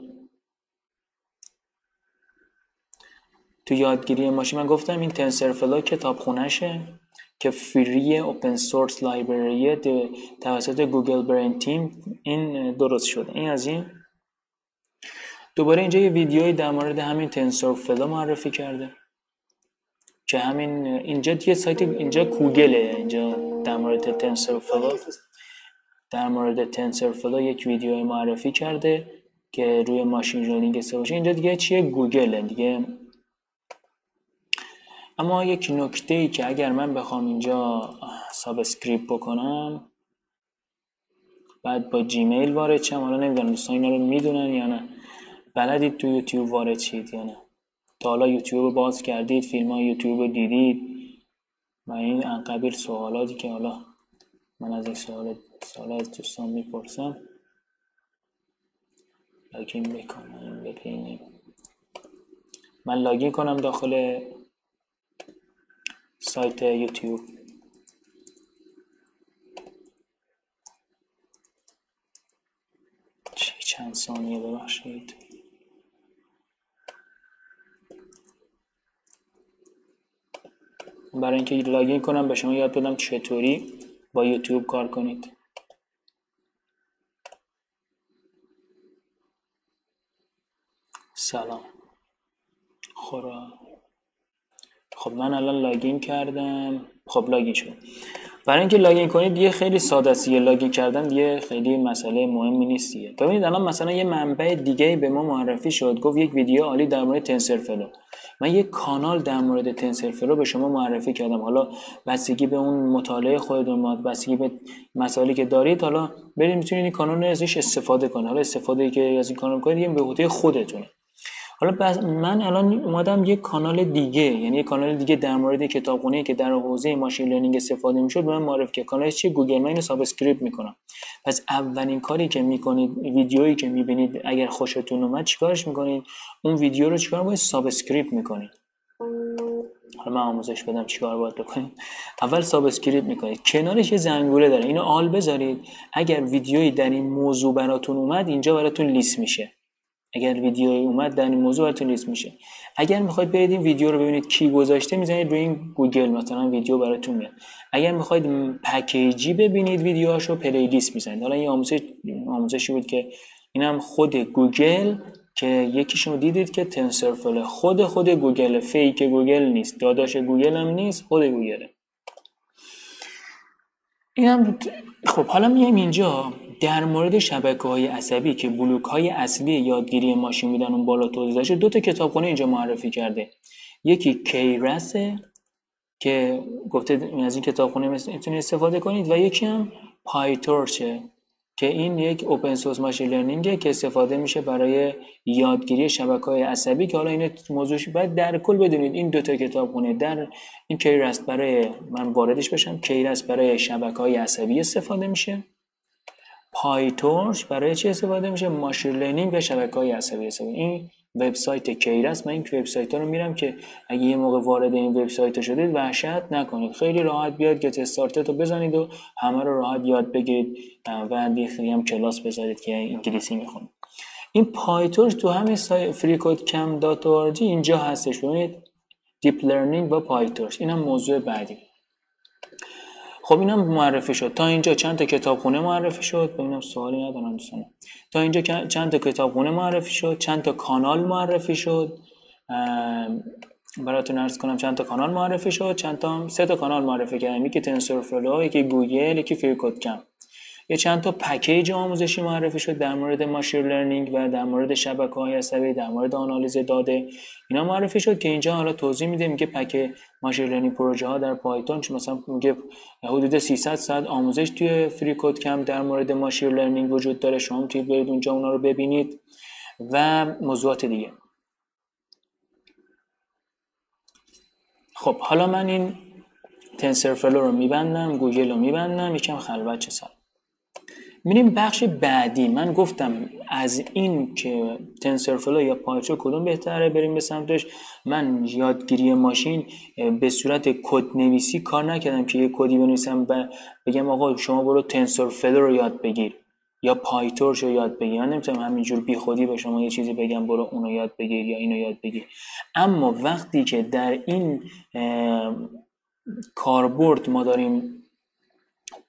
تو یادگیری ماشین من گفتم این TensorFlow کتابخونشه که free open source library توسط Google Brain Team این درست شده. این از این. دوباره اینجا یه ویدیوی در مورد همین TensorFlow معرفی کرده که همین اینجا یه سایت اینجا گوگله اینجا در مورد TensorFlow در مورد TensorFlow یک ویدیو معرفی کرده که روی machine learning باشه. اینجا دیگه چیه؟ گوگل دیگه. اما یک نکته ای که اگر من بخوام اینجا subscribe بکنم بعد با جیمیل وارد شم. حالا نمی‌دونم دوستان اینا رو می‌دونن یا نه. بلدید تو یوتیوب وارد شید یا نه. تا حالا یوتیوب باز کردید فیلم های یوتیوب رو دیدید. و این انقبیل سوالاتی که حالا من از این سوال سال از دوستان می‌پرسم. لاگین بکنم ببینیم. من لاگین کنم داخل سایت یوتیوب. چند ثانیه ببخشید. برای اینکه login کنم به شما یاد بدم چطوری با یوتیوب کار کنید. سلام. خورا. خب من الان login کردم. خب login شد. برای اینکه login کنید یه خیلی ساده است. یه login کردن یه خیلی مسئله مهمی نیست دیگه ببینید الان مثلا یه منبع دیگه به ما معرفی شد. گفت یک ویدیو عالی در مورد TensorFlow. من یه کانال در مورد TensorFlow به شما معرفی کردم. حالا بستگی به اون مطالعه خودتون بستگی به مسائلی که دارید حالا برید می‌تونید این کانال ازش استفاده کنید. حالا استفاده که از این کانال کنید به خودتونه. حالا من الان اومدم یه کانال دیگه یعنی یه کانال دیگه در مورد کتابخونه که در حوزه machine learning استفاده می‌شد من معرفی که کانالش چیه؟ گوگل من subscribe می‌کنم. پس اولین کاری که می‌کنید ویدیویی که می‌بینید اگر خوشتون اومد چیکارش می‌کنید؟ اون ویدیو رو چیکار باید subscribe می‌کنید. حالا من آموزش بدم چیکار باید بکنید اول subscribe می‌کنید. کنارش یه زنگوله داره. اینو all بذارید. اگر ویدیویی در این موضوع براتون اومد اینجا براتون لیست میشه. اگر ویدیو اومد در این موضوع براتون لیست میشه. اگر می‌خواید برید این ویدیو رو ببینید کی گذاشته می‌زنید روی این گوگل مثلا ویدیو براتون میاد. اگر می‌خواید package ی ببینید ویدیوهاشو playlist می‌زنید. حالا این آموزش آموزشی بود که اینم خود گوگل که یکیشون دیدید که TensorFlow خود خود گوگل. fake گوگل نیست. داداش گوگل هم نیست خود گوگله. اینم خب حالا میایم اینجا. در مورد شبکه های عصبی که بلوک های اصلی یادگیری ماشین میدن اون بالا توضیح داشته دو تا کتابخونه اینجا معرفی کرده. یکی Keras ه که گفته از این کتابخونه می‌تونید استفاده کنید و یکی هم PyTorch ه که این یک open source machine learning ه که استفاده میشه برای یادگیری شبکه های عصبی که حالا این موضوعش. باید در کل بدونید این دوتا کتابخونه در این Keras ت برای من واردش بشم Keras ت برای شبکه های عصبی استفاده میشه. PyTorch برای چی استفاده میشه؟ machine learning به شبکه های عصبی استفاده این وبسایت Keras من این وبسایت ها رو میرم که اگه یه موقع وارد این وبسایت شدید وحشت نکنید. خیلی راحت بیاد get started رو بزنید و همه رو راحت یاد بگیرید و خیلی هم کلاس بذارید که انگلیسی می‌خونید. این PyTorch تو همین camp dot اینجا هستش. ببینید deep learning با PyTorch اینم موضوع بعدی. خب اینم معرفی شد. تا اینجا چند تا کتابخونه معرفی شد؟ ببینم سوالی ندارم دوستان. تا اینجا چند تا کتابخونه معرفی شد؟ چند تا کانال معرفی شد؟ براتون عرض کنم چند تا کانال معرفی شد؟ چند تا؟ سه تا کانال معرفی کردم. یکی TensorFlow یکی گوگل یکی freeCodeCamp یه چند تا پکیج آموزشی معرفی شد در مورد machine learning و در مورد شبکه های عصبی در مورد آنالیز داده. اینا معرفی شد که اینجا حالا توضیح میده میگه پک machine learning پروژه ها در پایتون چون مثلا میگه حدود 300 ساعت آموزش توی freeCodeCamp در مورد machine learning وجود داره. شما می‌تونید برید اونجا اونا رو ببینید و موضوعات دیگه. خب حالا من این TensorFlow رو میبندم گوگل رو میبندم یکم خلوت شه حالا میریم بخش بعدی. من گفتم از این که TensorFlow یا PyTorch کدوم بهتره بریم به سمتش. من یادگیری ماشین به صورت کد نویسی کار نکردم که یه کدی بنویسم و بگم آقا شما برو TensorFlow رو یاد بگیر یا PyTorch رو یاد بگیر. من نمی‌تونم همینجور بی خودی به شما یه چیزی بگم برو اونو یاد بگیر یا اینو یاد بگیر. اما وقتی که در این کاربرد ما داریم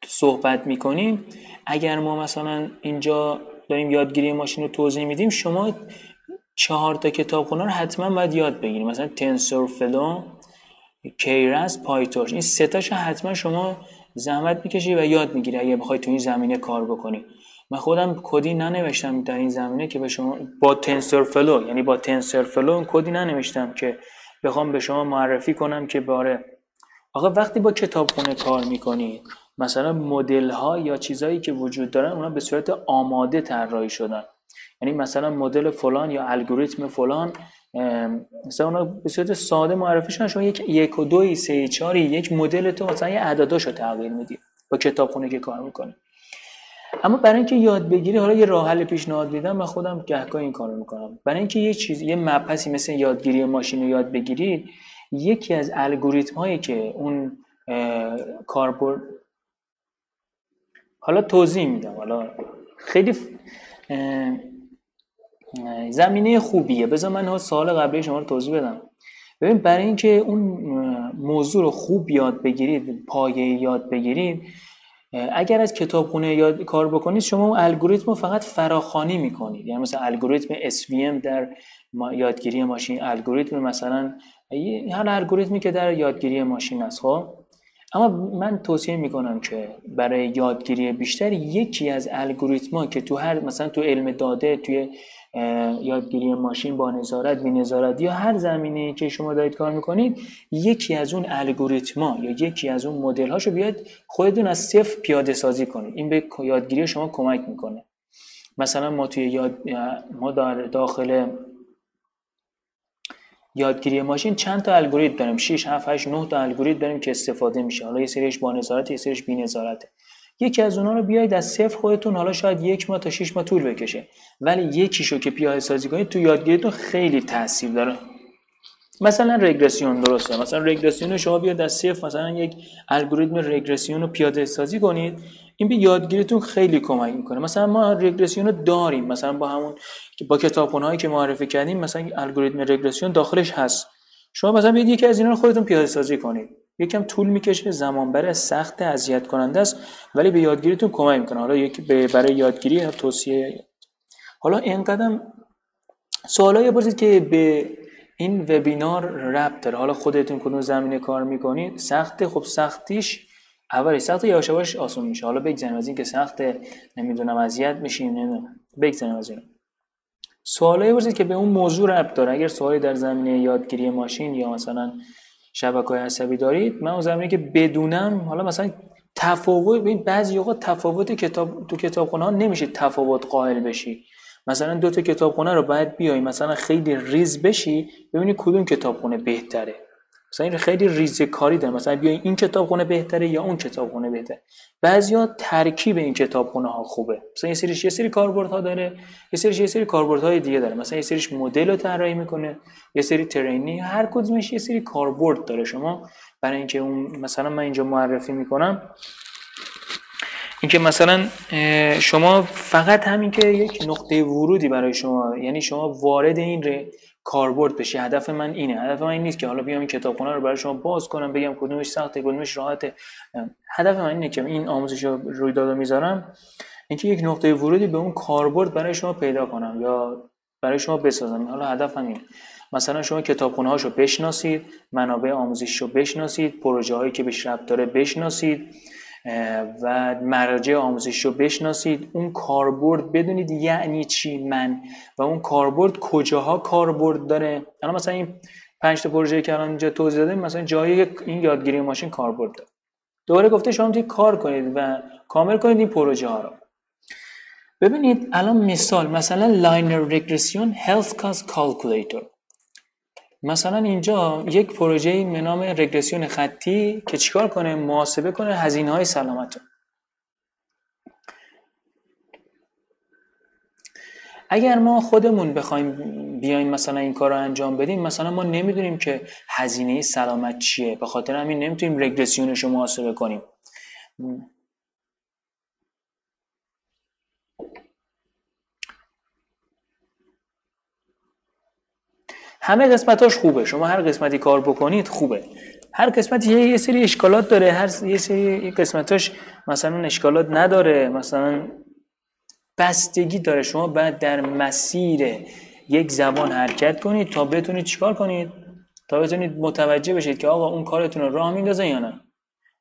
صحبت می‌کنیم اگر ما مثلا اینجا داریم یادگیری ماشین رو توضیح میدیم شما چهار تا کتابخونه رو حتما باید یاد بگیریم مثلا TensorFlow Keras PyTorch این سه حتما شما زحمت می‌کشی و یاد می‌گیری اگه بخوای تو این زمینه کار بکنی. من خودم کدی ننوشتم در این زمینه که به شما با TensorFlow یعنی با TensorFlow کدی ننوشتم که بخوام به شما معرفی کنم که باره. آقا وقتی با کتابخونه کار می‌کنید مثلا مدل ها یا چیزهایی که وجود دارن اونا به صورت آماده طراحی شدن. یعنی مثلا مدل فلان یا الگوریتم فلان مثلا اونا به صورت ساده معرفی شدن شما یک یک و دوی سه چاری یک مدل تو مثلا یه عدداشو تغییر میدی با کتابخونه که کار می‌کنی. اما برای اینکه یاد بگیری حالا یه راه حل پیشنهاد میدم من خودم گهگاه این کارو می‌کنم. برای اینکه یه چیز یه مبحثی مثل یادگیری ماشین رو یاد بگیرید یکی از الگوریتم هایی که اون کاربرد حالا توضیح میدم. حالا خیلی زمینه خوبیه. بذار من سوال قبلی شما رو توضیح بدم. ببین برای اینکه اون موضوع رو خوب یاد بگیرید پایه یاد بگیرید اگر از کتابخونه یاد کار بکنید شما اون الگوریتم رو فقط فراخانی می‌کنید. یعنی مثلا الگوریتم SVM در یادگیری ماشین الگوریتم مثلا هر الگوریتمی که در یادگیری ماشین است خب؟ اما من توصیه می‌کنم که برای یادگیری بیشتر یکی از الگوریتما که تو هر مثلا تو علم داده توی یادگیری ماشین با نظارت بی نظارت یا هر زمینه که شما دارید کار می‌کنید یکی از اون الگوریتما یا یکی از اون مدل هاشو بیاد خودتون از صفر پیاده سازی کنید. این به یادگیری شما کمک می‌کنه. مثلا ما توی یاد ما داخل یادگیری ماشین چند تا الگوریتم داریم؟ 6 7 8 9 تا الگوریتم داریم که استفاده میشه. حالا یه سریش با نظارت یه سریش بی نظارته. یکی از اونها رو بیاید از صفر خودتون حالا شاید یک ماه تا 6 ماه طول بکشه. ولی یکیشو که پیاده سازی کنید تو یادگیریتون خیلی تاثیر داره. مثلا رگرسیون درسته. مثلا رگرسیون شما بیاد از صفر مثلا یک الگوریتم رگرسیون رو پیاده سازی کنید این به یادگیریتون خیلی کمک می‌کنه. مثلا ما رگرسیون رو داریم. مثلا با همون با کتابخونهایی که معرفی کردیم مثلا الگوریتم رگرسیون داخلش هست. شما مثلا بیاید یکی از اینا رو خودتون پیاده سازی کنید. یکم طول می‌کشه زمان بره سخت اذیت کننده است ولی به یادگیریتون کمک می‌کنه. حالا یکی برای یادگیری توصیه. حالا اینقدر سوالایی بپرسید که به این وبینار ربط داره. حالا خودتون کدوم زمینه کار می‌کنید؟ سخت خب سختیش اولی سخت یواش یواش آسون میشه. حالا بگذاریم از این که سخت نمی‌دونم اذیت میشیم نمی‌دونم. بگذاریم از این سوالایی بپرسید که به اون موضوع ربط داره. اگر سوالی در زمینه یادگیری ماشین یا مثلا شبکه های عصبی دارید من اون زمینه که بدونم حالا مثلا تفاوت ببین بعضی اوقات تفاوت کتاب تو کتابخونه ها نمیشه تفاوت قائل بشی. مثلا دو تا کتابخونه رو باید بیای مثلا خیلی ریز بشی ببینی کدوم کتابخونه بهتره. مثلا این خیلی ریزه کاری داره. مثلا بیا این کتابخونه بهتره یا اون کتابخونه بهتره. بعضیا ترکیب این کتابخونه ها خوبه. مثلا یه سریش یه سری کاربردها داره یه سریش یه سری کاربردهای دیگه داره. مثلا یه سریش مدل رو طراحی می‌کنه یه سری ترینی هر کدومش یه سری کاربرد داره. شما برای اینکه اون مثلا من اینجا معرفی می‌کنم اینکه مثلا شما فقط همین که یک نقطه ورودی برای شما یعنی شما وارد این کاربرد بشه هدف من اینه. هدف من این نیست که حالا بیام این کتابخونه رو برای شما باز کنم بگم کدومش سخته کدومش راحته. هدف من اینه که این آموزش رو روی داده می‌ذارم. اینکه یک نقطه ورودی به اون کاربرد برای شما پیدا کنم یا برای شما بسازم. حالا هدف اینه. مثلا شما کتابخونه هاشو بشناسید منابع آموزش رو بشناسید پروژه هایی که بهش ربط داره بشناسید. و مراجع آموزش رو بشناسید. اون کاربرد بدونید یعنی چی من و اون کاربرد کجاها کاربرد داره. الان مثلا این پنج تا پروژه که الان اینجا توضیح دادیم مثلا جایی این یادگیری ماشین کاربرد داره. دوباره گفته شما می‌تونید کار کنید و کامل کنید این پروژه ها رو. ببینید الان مثال مثلا linear regression health cost calculator مثلا اینجا یک پروژه به نام رگرسیون خطی که چیکار کنه؟ محاسبه کنه هزینه های سلامت اگر ما خودمون بخوایم بیایم مثلا این کار رو انجام بدیم مثلا ما نمی‌دونیم که هزینه سلامت چیه. به خاطر همین نمی‌تونیم رگرسیونش رو محاسبه کنیم. همه قسمتاش خوبه. شما هر قسمتی کار بکنید خوبه. هر قسمتی یه سری اشکالات داره. هر یه سری قسمتاش مثلا اشکالات نداره. مثلا بستگی داره. شما باید در مسیر یک زبان حرکت کنید تا بتونید چیکار کنید؟ تا بتونید متوجه بشید که آقا اون کارتون رو راه میندازه یا نه.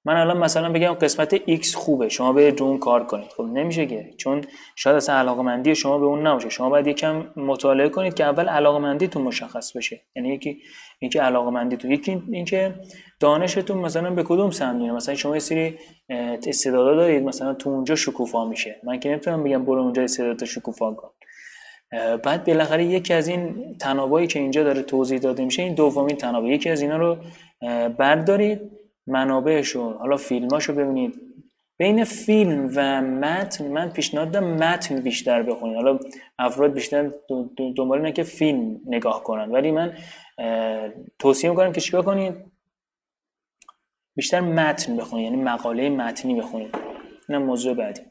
من الان مثلا بگم قسمت X خوبه شما به اون کار کنید. خب نمیشه که چون شاید اصلا علاقمندی شما به اون نباشه. شما باید یکم مطالعه کنید که اول علاقمندیتون مشخص بشه. یعنی یکی اینکه علاقمندیتون. یکی اینکه دانشتون مثلا به کدوم سمت مثلا شما یه سری استعدادا دارید مثلا تو اونجا شکوفا میشه. من که نمی‌تونم بگم برو اونجا استعداد شکوفا کن. بعد بالاخره یکی از این تنابایی که اینجا داره توضیح داده میشه این دومین تنابه یکی از اینا رو بردارید. منابعشون. حالا فیلماشو ببینید. بین فیلم و متن من پیشنهاد دادم متن بیشتر بخونید. حالا افراد بیشتر دنبال اینه که فیلم نگاه کنن. ولی من توصیه می‌کنم که چیکار کنید؟ بیشتر متن بخونید. یعنی مقاله متنی بخونید. اینم موضوع بعدی.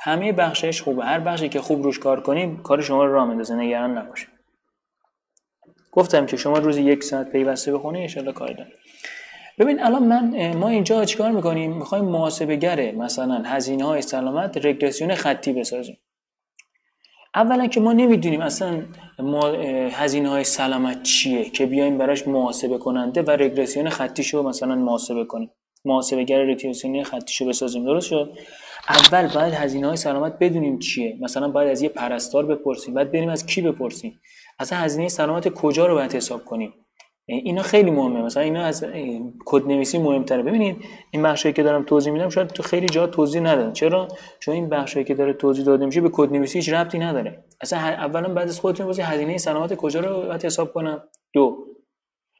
همه بخشش خوبه. هر بخشی که خوب روش کار کنید کار شما رو راه میندازه. نگران نباشید. گفتم که شما روزی یک ساعت پیوسته بخونی ان کار داره ببین الان من ما اینجا چیکار می‌کنیم؟ می‌خوایم محاسبه گره مثلا هزینه های سلامت رگرسیون خطی بسازیم. اولا که ما نمی‌دونیم اصلا ما هزینه های سلامت چیه که بیایم براش محاسبه کننده و رگرسیون خطیشو مثلا محاسبه کنیم. محاسبه گر رگرسیون خطیشو بسازیم. درست شد؟ اول باید هزینه های سلامت بدونیم چیه. مثلا باید از یه پرستار بپرسیم. بعد بریم از کی بپرسیم؟ اصلا هزینه سلامت کجا رو باید حساب کنیم؟ اینا خیلی مهمه. مثلا اینا از کد نویسی مهمتره. ببینید این بخشی که دارم توضیح میدم شاید تو خیلی جا توضیح ندادن. چرا؟ چون این بخشی که داره توضیح داده میشه به کد نویسی هیچ ربطی نداره. اصلا اولا بعد از خودتون واسه هزینه سلامت کجا رو باید حساب کنم؟ دو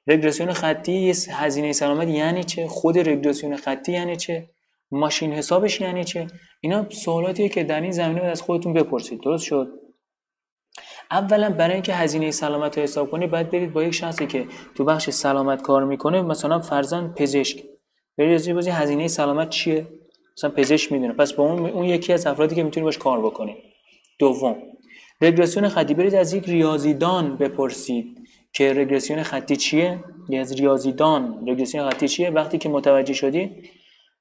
رگرسیون خطی هزینه سلامت یعنی چه؟ خود رگرسیون خطی یعنی چه؟ ماشین حسابش یعنی چه؟ اینا سوالاتیه که در این زمینه از خودتون بپرسید. درست شد؟ اولا برای اینکه هزینه سلامت رو حساب کنید باید برید با یک شخصی که تو بخش سلامت کار می‌کنه مثلا فرزن پزشک. برید بازی هزینه سلامت چیه؟ مثلا پزشک می‌دونه. پس با اون اون یکی از افرادی که می‌تونید باش کار بکنید دوم رگرسیون خطی. برید از یک ریاضیدان بپرسید که رگرسیون خطی چیه؟ یا از ریاضیدان رگرسیون خطی چیه؟ وقتی که متوجه شدید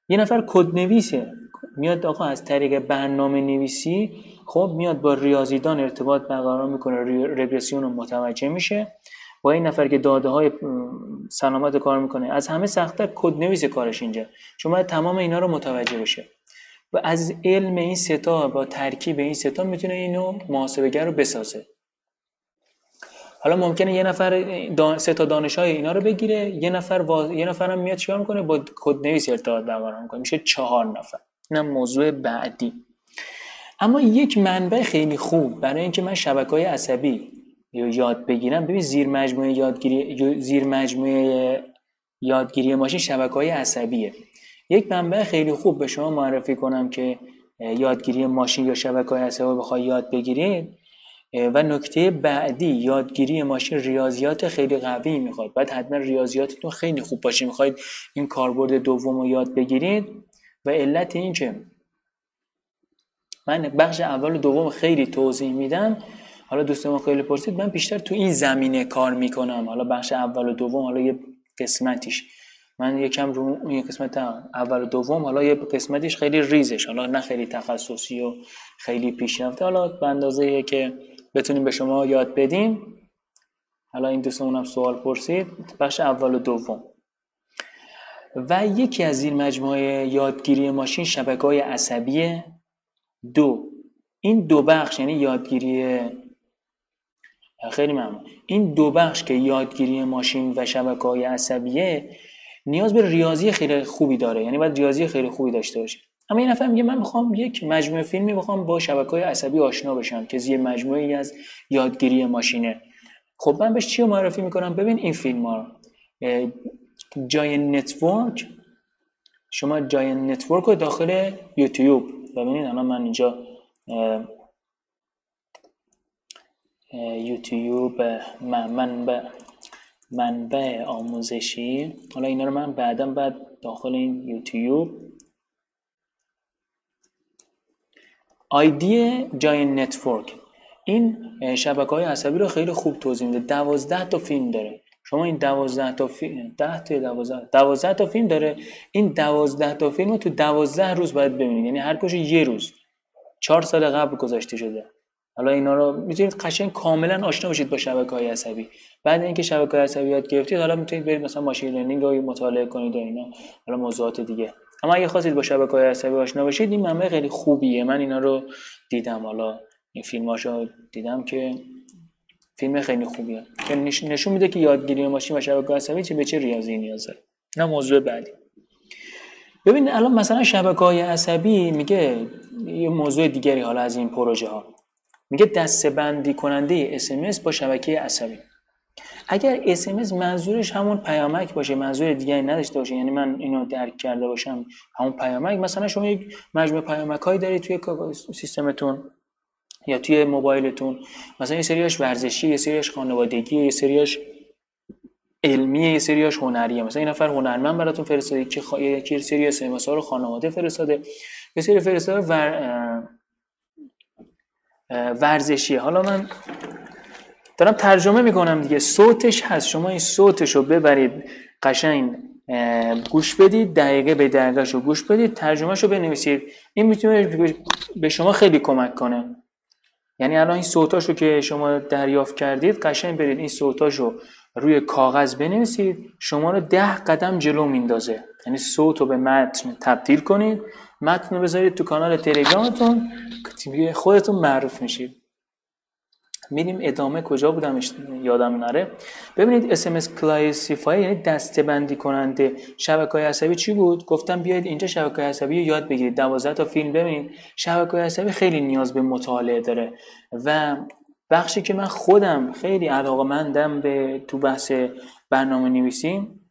یه نفر کد نویسه میاد آقا از طریق برنامه نویسی خب میاد با ریاضیدان ارتباط برقرار می‌کنه رگرسیون رو متوجه میشه. با این نفر که داده های سلامت کار می‌کنه از همه سختتر کد نویس کارش اینجا. شما تمام اینا رو متوجه بشه. و از علم این ستا با ترکیب این ستا می‌تونه اینو محاسبگر رو بسازه. حالا ممکنه یه نفر دان... سه تا دانش های اینا رو بگیره یه نفر واز... یه هم میاد چیکار می‌کنه؟ با کد نویس ارتباط برقرار می‌کنه. میشه چهار نفر. اینم موضوع بعدی. اما یک منبع خیلی خوب برای اینکه من شبکه های عصبی یا یاد بگیرم ببین زیر مجموعه یادگیری زیر مجموعه یادگیری ماشین شبکه های عصبیه. یک منبع خیلی خوب به شما معرفی کنم که یادگیری ماشین یا شبکه های عصبی بخوای یاد بگیرید و نکته بعدی یادگیری ماشین ریاضیات خیلی قوی می‌خواد. بعد حتما ریاضیاتتون خیلی خوب باشه. می‌خواید این کاربرد دوم رو یاد بگیرید. و علت این که من بخش اول و دوم خیلی توضیح میدم حالا دوستان خیلی پرسید من بیشتر تو این زمینه کار می‌کنم. حالا بخش اول و دوم حالا یه قسمتیش. من یکم رو اون قسمت اول و دوم حالا یه قسمتیش خیلی ریزش. حالا نه خیلی تخصصی و خیلی پیشرفته. حالا به اندازه که بتونیم به شما یاد بدیم. حالا این دوستمون هم سوال پرسید. بخش اول و دوم. و یکی از این مجموعه یادگیری ماشین شبکه های عصبیه دو. این دو بخش یعنی یادگیری خیلی ممنون. این دو بخش که یادگیری ماشین و شبکه های عصبیه نیاز به ریاضی خیلی خوبی داره. یعنی باید ریاضی خیلی خوبی داشته باشه. اما این نفر میگه من می‌خوام یک مجموعه فیلمی بخوام با شبکه های عصبی آشنا بشم که زیر مجموعه از یادگیری ماشینه. خب من بهش چی معرفی می‌کنم؟ ببین این فیلم ها جای نتورک شما giant network رو داخل یوتیوب ببینید. الان من اینجا یوتیوب منبع منبع آموزشی. حالا اینا رو من بعدا بعد داخل این یوتیوب. آیدی giant network. این شبکه های عصبی رو خیلی خوب توضیح میده. دوازده تا فیلم داره. شما این دوازده تا فیلم ده تا دوازده؟ دوازده تا فیلم داره. این دوازده تا فیلم رو تو دوازده روز باید ببینید. یعنی هر کجا یه روز. چهار سال قبل گذاشته شده. حالا اینا رو می‌تونید قشنگ کاملا آشنا بشید با شبکه های عصبی. بعد اینکه شبکه های عصبی یاد گرفتید حالا می‌تونید برید مثلا ماشین لرنینگ رو مطالعه کنید و اینا. حالا موضوعات دیگه. اما اگه خواستید با شبکه های عصبی آشنا بشید این منبع خیلی خوبیه. من اینا رو دیدم. حالا این فیلماشو دیدم که فیلم خیلی خوبیه. که نشون میده که یادگیری ماشین و شبکه عصبی چه به چه ریاضی نیازه. نه موضوع بعدی. ببین الان مثلا شبکه های عصبی میگه یه موضوع دیگری حالا از این پروژه ها. میگه دسته بندی کننده SMS با شبکه عصبی. اگر SMS منظورش همون پیامک باشه منظور دیگری نداشته باشه یعنی من اینو درک کرده باشم همون پیامک مثلا شما یک مجموعه پیامک هایی دارید توی سیستمتون. یا توی موبایلتون. مثلا یه سریاش ورزشی یه سریاش خانوادگی یه سریاش علمیه یه سریاش هنریه. مثلا این نفر هنرمند براتون فرستاده که خ... یکی سری اس رو خانواده فرستاده. یه سری فرستاده ور... ورزشی حالا من دارم ترجمه می‌کنم دیگه. صوتش هست. شما این صوتش رو ببرید قشنگ گوش بدید دقیقه به دقیقه رو گوش بدید ترجمه رو بنویسید. این می‌تونه به شما خیلی کمک کنه. یعنی الان این صوتاشو که شما دریافت کردید قشنگ برید این صوتاشو روی کاغذ بنویسید شما رو ده قدم جلو میندازه. یعنی صوت رو به متن تبدیل کنید متن رو بذارید تو کانال تلگرامتون خودتون معروف میشید. میریم ادامه کجا بودم یادم نره. ببینید SMS کلاسیفای یعنی دسته کننده شبکه های عصبی چی بود؟ گفتم بیاید اینجا شبکه عصبی رو یاد بگیرید. 12 تا فیلم ببینید. شبکه عصبی خیلی نیاز به مطالعه داره و بخشی که من خودم خیلی علاقه مندم به تو بحث برنامه نویسیم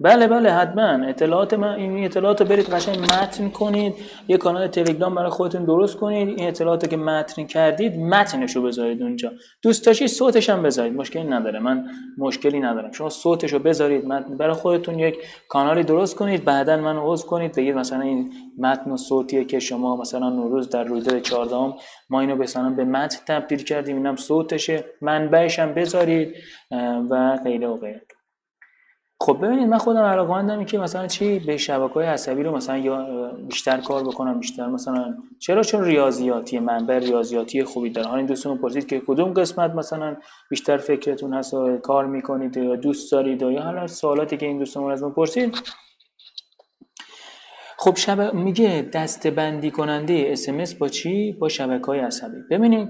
بله بله حتما. اطلاعات من این اطلاعات رو برید قشنگ متن کنید. یه کانال تلگرام برای خودتون درست کنید. این اطلاعات که متن کردید متنش رو بذارید اونجا. دوست داشتید صوتش هم بذارید. مشکلی نداره. من مشکلی ندارم. شما صوتش رو بذارید. متن برای خودتون یک کانالی درست کنید. بعدا من عضو کنید. بگید مثلا این متن و صوتیه که شما مثلا نوروز در روزه 14 ما اینو مثلا به متن تبدیل کردیم. اینم صوتشه. منبعش هم بذارید و غیره و غیره. خب ببینید من خودم علاقه‌مندم که مثلا چی به شبکه های عصبی رو مثلا یا بیشتر کار بکنم بیشتر مثلا چرا؟ چون ریاضیاتی منبع ریاضیاتی خوبی داره حالا این دوستون پرسید که کدوم قسمت مثلا بیشتر فکرتون هست و کار می‌کنید یا دوست دارید یا حالا سوالاتی که این دوستان از من پرسید. خب شب... میگه دسته بندی کننده اس با چی؟ با شبکه های عصبی. ببینید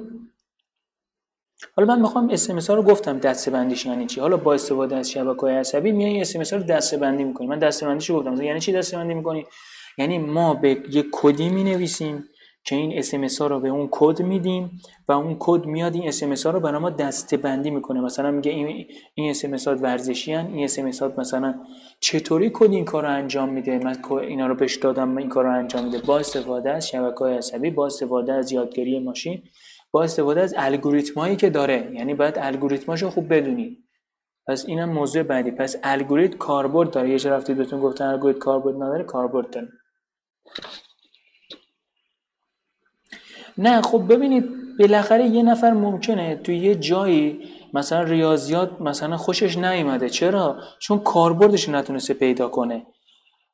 حالا من می‌خوام اس ام اس ها رو گفتم دسته بندیش یعنی چی؟ حالا با استفاده از شبکه‌های عصبی میای اس ها رو دسته بندی می‌کنی. من دسته بندیش رو گفتم یعنی چی دسته بندی می‌کنی؟ یعنی ما به یک کدی می نویسیم که این اس ها رو به اون کد میدیم و اون کد میاد این اس ام اس ها رو برای ما دسته بندی می‌کنه. مثلا میگه این این اس ام اس ها ورزشی هن. این اس ام اس ها مثلا چطوری کد این کار رو انجام میده؟ من اینا رو بهش دادم این کار رو انجام میده. با استفاده از شبکه‌های عصبی با استفاده از یادگیری ماشین با استفاده از الگوریتمایی که داره. یعنی باید الگوریتماشو خوب بدونید پس اینم موضوع بعدی. پس الگوریتم کاربرد داره. یه رفتی بهتون گفتن الگوریتم کاربرد نداره کاربرد داره. نه خب ببینید بالاخره یه نفر ممکنه تو یه جایی مثلا ریاضیات مثلا خوشش نیومده. چرا؟ چون کاربردش نتونسته پیدا کنه.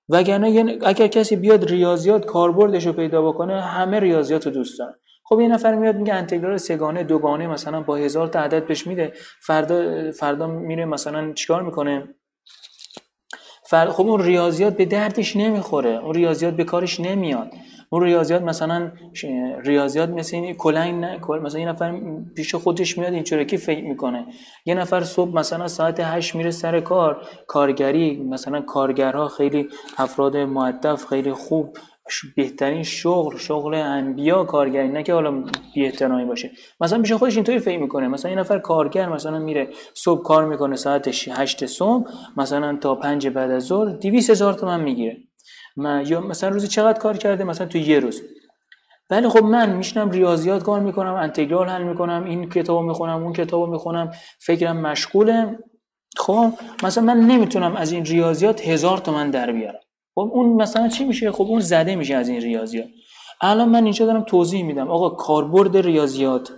وگرنه اگر کسی بیاد ریاضیات کاربردش رو پیدا بکنه همه ریاضیات رو دوست دارن. خب یه نفر میاد میگه انتگرال سگانه دوگانه مثلا با هزار تا عدد بهش میده. فردا فردا میره مثلا چیکار می‌کنه؟ فردا خب اون ریاضیات به دردش نمی‌خوره. اون ریاضیات به کارش نمیاد. اون ریاضیات مثلا ریاضیات مثل این کلنگ نه مثلا یه نفر پیش خودش میاد این چورکی فکر می‌کنه. یه نفر صبح مثلا ساعت 8 میره سر کار. کارگری مثلا کارگرها خیلی افراد معدف خیلی خوب بهترین شغل شغل انبیا کارگری نه که حالا بی باشه. مثلا میشه خودش اینطوری فکر می‌کنه. مثلا این نفر کارگر مثلا میره صبح کار می‌کنه ساعت 8 صبح مثلا تا 5 بعد از ظهر 200 هزار تومن می‌گیره. من یا مثلا روزی چقدر کار کرده؟ مثلا تو یه روز. ولی خب من میشنم ریاضیات کار می‌کنم انتگرال حل می‌کنم این کتابو می‌خونم اون کتابو می‌خونم فکرم مشغوله. خب مثلا من نمی‌تونم از این ریاضیات هزار تومن در بیارم. خب اون مثلا چی میشه؟ خب اون زده میشه از این ریاضیات. الان من اینجا دارم توضیح میدم. آقا کاربرد ریاضیات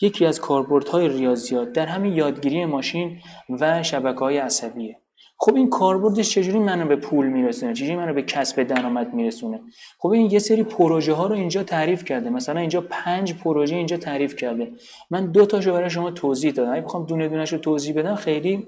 یکی از کاربردهای ریاضیات در همین یادگیری ماشین و شبکه های عصبیه. خب این کاربردش چجوری منو به پول میرسونه؟ چجوری منو به کسب درآمد میرسونه؟ خب این یه سری پروژه ها رو اینجا تعریف کرده. مثلا اینجا پنج پروژه اینجا تعریف کرده. من دو تاشو برای شما توضیح دادم. اگه بخوام دونه دونهشو رو توضیح بدم خیلی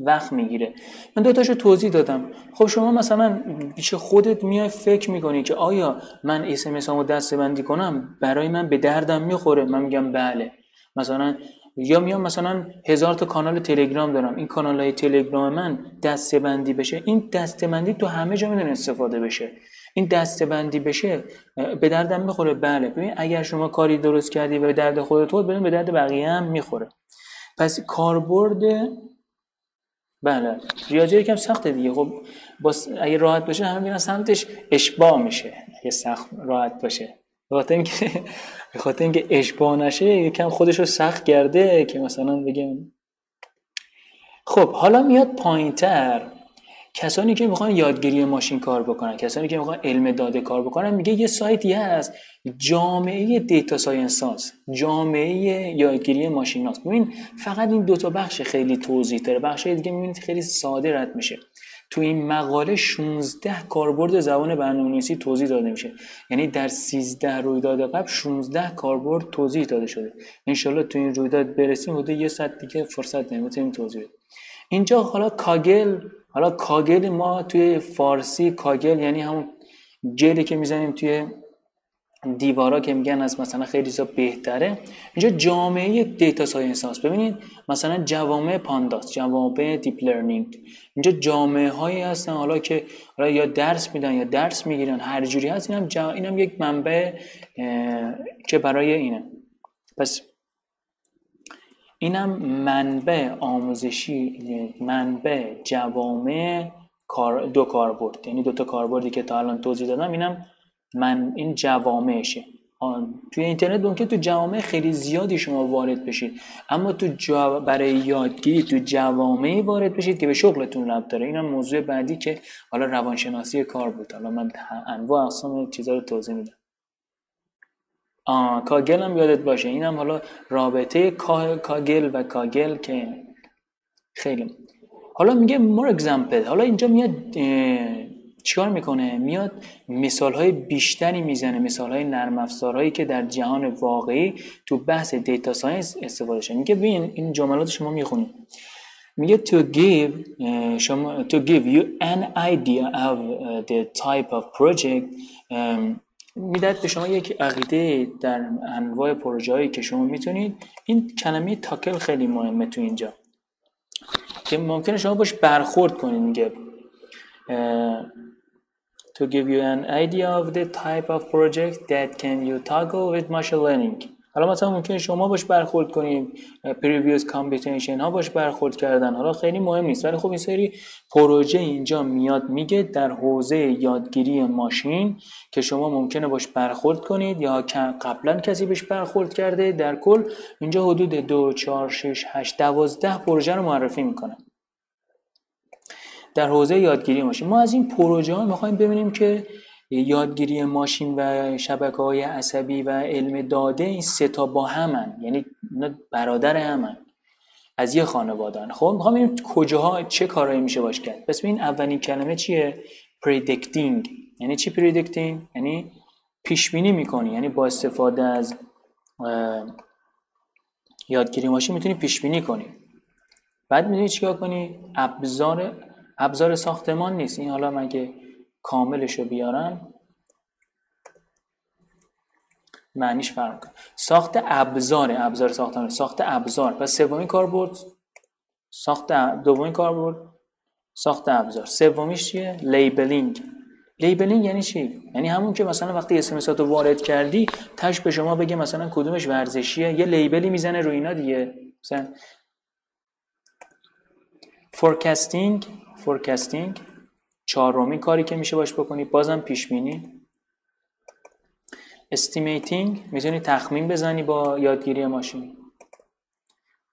وقت می‌گیره. من دو تاشو توضیح دادم. خب شما مثلا پیش خودت میای فکر می‌کنی که آیا من اس ام دسته بندی کنم؟ برای من به دردم می‌خوره. من میگم بله. مثلا یا میام مثلا هزار تا کانال تلگرام دارم. این کانال های تلگرام من دسته بندی بشه. این دسته بندی تو همه جا می‌تونه استفاده بشه. این دسته بندی بشه به دردم می‌خوره. بله. ببین اگر شما کاری درست کردی و به درد خودت بود به درد بقیه هم می‌خوره. پس کاربرد بله. ریاضی یکم سخته دیگه. خب باس اگه راحت باشه همه میرن سمتش اشباع میشه. اگه سخت راحت باشه. بخاطر اینکه بخاطر اینکه اشباع نشه یکم خودش رو سخت کرده که مثلا بگم. خب حالا میاد پایینتر. کسانی که می‌خوان یادگیری ماشین کار بکنن کسانی که می‌خوان علم داده کار بکنن میگه یه سایتی هست جامعه data science جامعه یادگیری ماشین هست ببین فقط این دوتا بخش خیلی توضیح داره بخش دیگه می‌بینید خیلی ساده رد میشه. تو این مقاله 16 کاربرد زبان برنامه‌نویسی توضیح داده میشه. یعنی در 13 رویداد قبل 16 کاربرد توضیح داده شده. انشالله تو این رویداد برسیم بوده یه ساعت دیگه فرصت نمی‌تونیم توضیح بدیم. اینجا حالا Kaggle حالا Kaggle ما توی فارسی کاهگل یعنی همون گلی که می‌زنیم توی دیوارا که میگن از مثلا خیلی زیاد بهتره. اینجا جامعه data science هست ببینید مثلا جوامع pandas جوامع deep learning. اینجا جامعه هایی هستن حالا که حالا یا درس میدن یا درس می‌گیرن. هر جوری هست. اینم جا... اینم یک منبع که برای اینه. پس اینم منبع آموزشی منبع جوامع کار دو کاربرد. یعنی دو تا کاربردی که تا الان توضیح دادم اینم من این جوامعشه. توی اینترنت ممکن تو جوامع خیلی زیادی شما وارد بشید. اما تو جا... برای یادگیری تو جوامعی وارد بشید که به شغلتون ربط داره. اینم موضوع بعدی که حالا روانشناسی کار بود. حالا من انواع اقسام چیزا رو توضیح میدم. آه Kaggle هم یادت باشه. اینم حالا رابطه Kaggle و کاهگل که خیلی. حالا میگه more example حالا اینجا میاد چیکار می‌کنه؟ میاد مثال های بیشتری می‌زنه مثال های نرم افزارهایی که در جهان واقعی تو بحث data science استفاده شده. میگه ببین این جملات شما می‌خونید. میگه to give شما to give you an idea of the type of project می‌داد به شما یک عقیده در انواع پروژه هایی که شما می‌تونید. این کلمه تاکل خیلی مهمه تو اینجا. که ممکنه شما باش برخورد کنید میگه to give you an idea of the type of project that can you toggle with machine learning. حالا مثلا ممکنه شما باش برخورد کنید previous computation ها باش برخورد کردن. حالا خیلی مهم نیست ولی خب این سری پروژه اینجا میاد میگه در حوزه یادگیری ماشین که شما ممکنه باش برخورد کنید یا قبلا کسی بهش برخورد کرده در کل اینجا حدود دو 4 6 8 12 پروژه رو معرفی می‌کنه. در حوزه یادگیری ماشین. ما از این پروژه ها می‌خوایم ببینیم که یادگیری ماشین و شبکه های عصبی و علم داده این سه تا با همن. یعنی برادر همن. از یه خانوادن خب می‌خوام ببینیم کجاها چه کارهایی میشه باش کرد. پس این اولین کلمه چیه؟ predicting. یعنی چی predicting یعنی پیش بینی می‌کنی. یعنی با استفاده از یادگیری ماشین می‌تونی پیش بینی کنی. بعد می‌تونی چیکار کنی؟ ابزار ابزار ساختمان نیست. این حالا مگه کاملش رو بیارم معنیش فرق کنه ساخت ابزار ابزار ساختمان ساخت ابزار. پس سومین کاربرد ساخت دومین کاربرد ساخت ابزار. سومیش چیه؟ labeling. labeling یعنی چی؟ یعنی همون که مثلا وقتی اس رو وارد کردی تهش به شما بگه مثلا کدومش ورزشیه. یه label ی می‌زنه روی اینا دیگه. مثلا forecasting forecasting چهارمین کاری که میشه باش بکنی بازم پیش بینی. estimating می‌تونی تخمین بزنی با یادگیری ماشین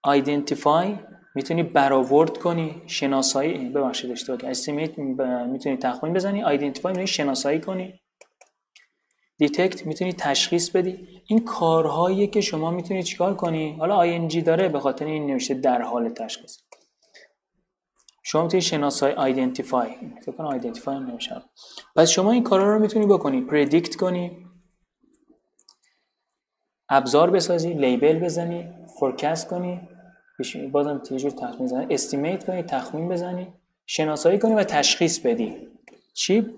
identify می‌تونی برآورد کنی شناسایی ببخشید اشتباه estimate می‌تونی تخمین بزنی. identify می‌تونی شناسایی کنی. detect می‌تونی تشخیص بدی. این کارهایی که شما می‌تونی چیکار کنی؟ حالا آی داره به خاطر این نوشته در حال تشخیص. شما می‌تونی شناسایی identify فکر کنم identify نمیشه پس شما این کارا رو می‌تونی بکنی. predict کنی. ابزار بسازی label بزنی forecast کنی. بازم یه جور تخمین بزنی estimate کنی تخمین بزنی. شناسایی کنی و تشخیص بدی. چی؟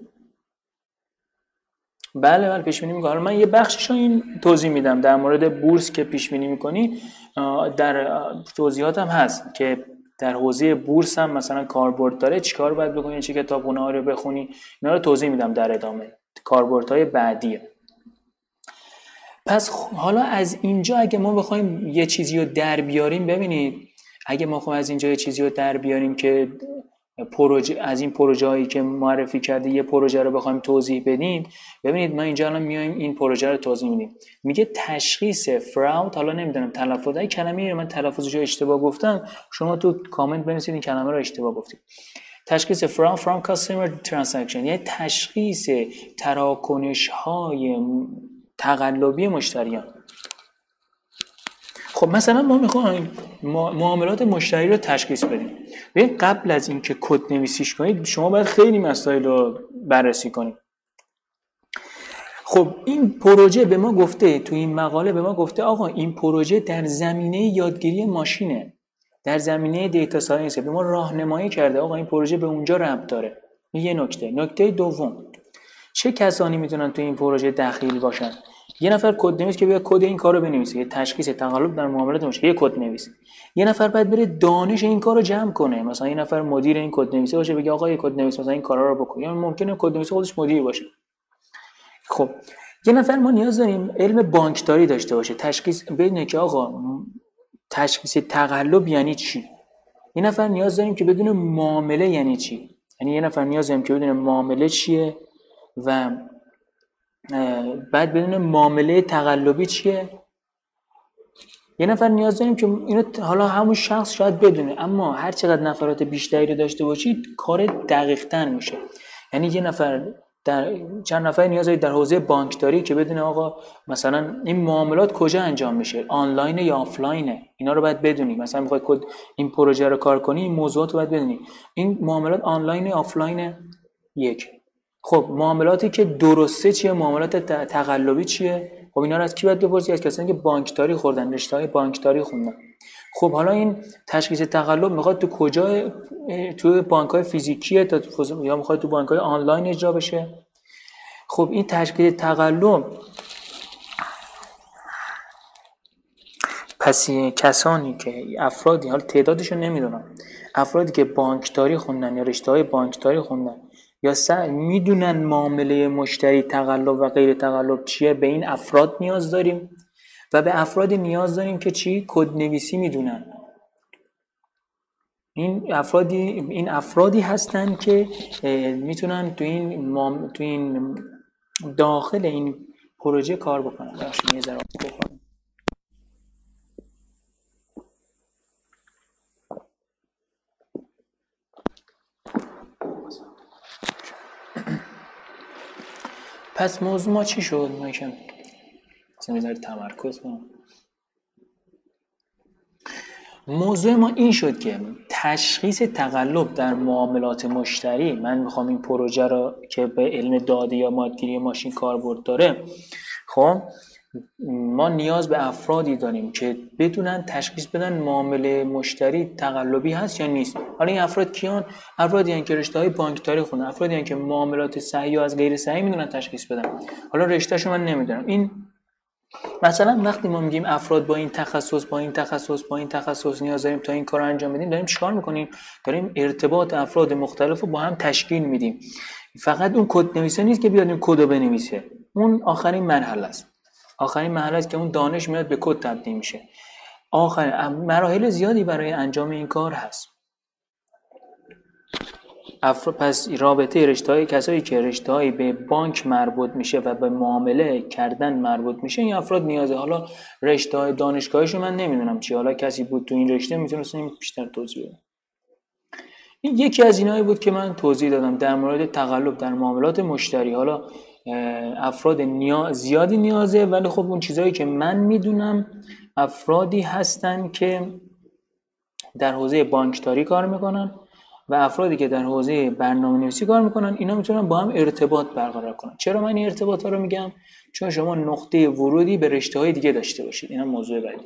بله بله پیش بینی می‌کنم من یه بخشش این توضیح میدم. در مورد بورس که پیش بینی می‌کنی در توضیحاتم هست که در حوزه بورس هم مثلا کاربرد داره چیکار باید بکنی؟ چه کتابونه ها رو بخونی؟ اینا رو توضیح میدم در ادامه. های بعدیه پس حالا از اینجا اگه ما بخوایم یه چیزی رو در بیاریم ببینید اگه ما خواهیم از اینجا یه چیزی رو در بیاریم که پروژه از این پروژه هایی که معرفی کرده یه پروژه رو بخوایم توضیح بدیم ببینید ما اینجا الان میایم این پروژه رو توضیح میدیم. میگه تشخیص فراود حالا نمی‌دونم تلفظ های کلمه من تلفظش رو اشتباه گفتم. شما تو کامنت بنویسید این کلمه رو اشتباه گفتید. تشخیص from from customer transaction یعنی تشخیص تراکنش های تقلبی مشتریان. خب مثلا ما می‌خوایم معاملات مشتری رو تشخیص بدیم. ببین قبل از اینکه کد نویسیش کنید شما باید خیلی مسائل رو بررسی کنید. خب این پروژه به ما گفته تو این مقاله به ما گفته آقا این پروژه در زمینه یادگیری ماشینه. در زمینه data science. به ما راهنمایی کرده. آقا این پروژه به اونجا ربط داره. یه نکته. نکته دوم. چه کسانی می‌تونن تو این پروژه دخیل باشن؟ یه نفر کد نویس که بیا کد این کارو بنویسه یه تشخیص تقلب در معاملات میشه یه کد نویس یه نفر بعد بره دانش این کارو جمع کنه. مثلا یه نفر مدیر این کد نویسه باشه بگه آقا یه کد نویس مثلا این کارا رو بکن. یا ممکنه کد نویس خودش مدیر باشه. خب یه نفر ما نیاز داریم علم بانکداری داشته باشه. تشخیص بدونه که آقا تشخیص تقلب یعنی چی؟ یه نفر نیاز داریم که بدون معامله یعنی چی؟ یعنی یه نفر نیاز داریم که بدون معامله چیه و بعد بدون معامله تقلبی چیه؟ یه نفر نیاز داریم که اینو حالا همون شخص شاید بدونه اما هر چقدر نفرات بیشتری رو داشته باشید کار دقیق میشه. یعنی یه نفر در چند نفر نیاز دارید در حوزه بانکداری که بدونه آقا مثلا این معاملات کجا انجام میشه؟ آنلاین یا آفلاینه؟ اینا رو باید بدونی. مثلا می‌خوای کد این پروژه رو کار کنی این موضوعات رو باید بدونی. این معاملات آنلاین یا آفلاین یک. خب معاملاتی که درسته چیه؟ معاملات تقلبی چیه؟ خب اینا رو از کی باید بپرسی؟ از کسانی که بانکداری خوندن رشته های بانکداری خوندن. خب حالا این تشخیص تقلب می‌خواد تو کجا تو بانک های فیزیکیه تا یا می‌خواد تو بانک های آنلاین اجرا بشه؟ خب این تشخیص تقلب پس کسانی که افرادی حال تعدادش رو نمی‌دونم افرادی که بانکداری خوندن یا رشته های بانکداری خوندن یا می‌دونن معامله مشتری تقلب و غیر تقلب چیه؟ به این افراد نیاز داریم و به افراد نیاز داریم که چی؟ کد نویسی می‌دونن. این افرادی این افرادی هستن که می‌تونن تو این تو این داخل این پروژه کار بکنن. پس موضوع ما چی شد ما مثلا تمرکز کنم موضوع ما این شد که تشخیص تقلب در معاملات مشتری من می‌خوام این پروژه رو که به علم داده یا مادگیری ماشین کاربرد داره خب ما نیاز به افرادی داریم که بدونن تشخیص بدن معامله مشتری تقلبی هست یا نیست. حالا این افراد کیان؟ افرادی هستند که رشته های بانکداری خوندن افرادی هستند که معاملات صحیح یا از غیر صحیح می‌دونن تشخیص بدن. حالا رشتهشو من نمی‌دونم. این مثلا وقتی ما میگیم افراد با این تخصص با این تخصص با این تخصص نیاز داریم تا این کار انجام بدیم داریم چیکار می‌کنیم؟ داریم ارتباط افراد مختلف رو با هم تشکیل میدیم. فقط اون کد نویسه نیست که بیاد این کد بنویسه. اون آخرین مرحله است. آخرین مرحله که اون دانش میاد به کد تبدیل میشه. آخر مراحل زیادی برای انجام این کار هست. افرا پس رابطه رشته های کسایی که رشته به بانک مربوط میشه و به معامله کردن مربوط میشه این افراد نیازه. حالا رشته های من نمی‌دونم چی. حالا کسی بود تو این رشته می‌تونست این بیشتر توضیح بده. این یکی از اینایی بود که من توضیح دادم در مورد تقلب در معاملات مشتری. حالا افراد زیادی نیازه ولی خب اون چیزهایی که من می‌دونم افرادی هستن که در حوزه بانکداری کار می‌کنن و افرادی که در حوزه برنامه نویسی کار می‌کنن اینا می‌تونن با هم ارتباط برقرار کنن. چرا من این ارتباط ها رو میگم؟ چون شما نقطه ورودی به رشته های دیگه داشته باشید. اینا موضوع بعدی.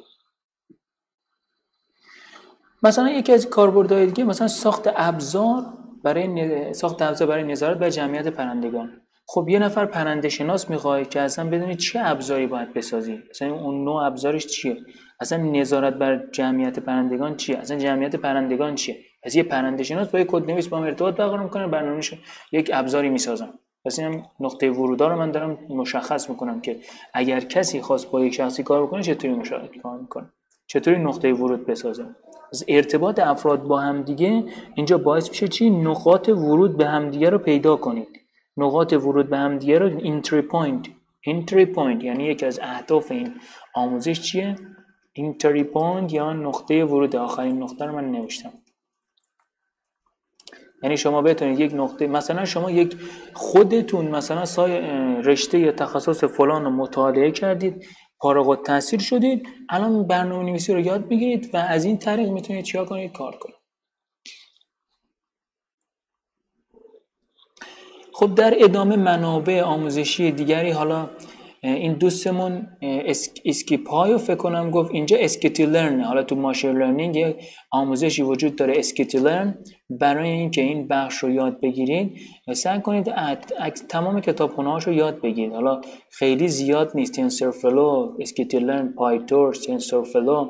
مثلا یکی از کاربردهای دیگه مثلا ساخت ابزار برای ساخت ابزار برای نظارت بر جمعیت پرندگان. خب یه نفر پرنده شناس می‌خوای که اصلا بدونی چه ابزاری باید بسازی؟ مثلا اون نوع ابزارش چیه؟ اصلا نظارت بر جمعیت پرندگان چیه؟ اصلا جمعیت پرندگان چیه؟ پس یه پرنده شناس با یه کد نویس با هم ارتباط برقرار می‌کنه برنامه‌ش یک ابزاری می‌سازم پس این نقطه ورود رو من دارم مشخص می‌کنم که اگر کسی خواست با یک شخصی کار بکنه چطوری مشارکت کار می‌کنه؟ چطوری نقطه ورود بسازه؟ از ارتباط افراد با هم دیگه اینجا باعث میشه چی؟ نقاط ورود به همدیگه رو پیدا کنید. نقاط ورود به همدیگه رو entry point entry point یعنی یکی از اهداف این آموزش چیه؟ entry point یا نقطه ورود. آخرین نقطه رو من نوشتم. یعنی شما بتونید یک نقطه مثلا شما یک خودتون مثلا سای رشته یا تخصص فلان رو مطالعه کردید فارغ التحصیل شدید الان برنامه نویسی رو یاد بگیرید و از این طریق می‌تونید چیا کنید؟ کار کنید. خب در ادامه منابع آموزشی دیگری حالا این دوستمون SciPy رو فکر کنم گفت اینجا scikit-learn حالا تو machine learning آموزشی وجود داره scikit-learn برای اینکه این بخش رو یاد بگیرید سعی کنید تمام کتابخونه رو یاد بگیرید حالا خیلی زیاد نیست. TensorFlow scikit-learn PyTorch TensorFlow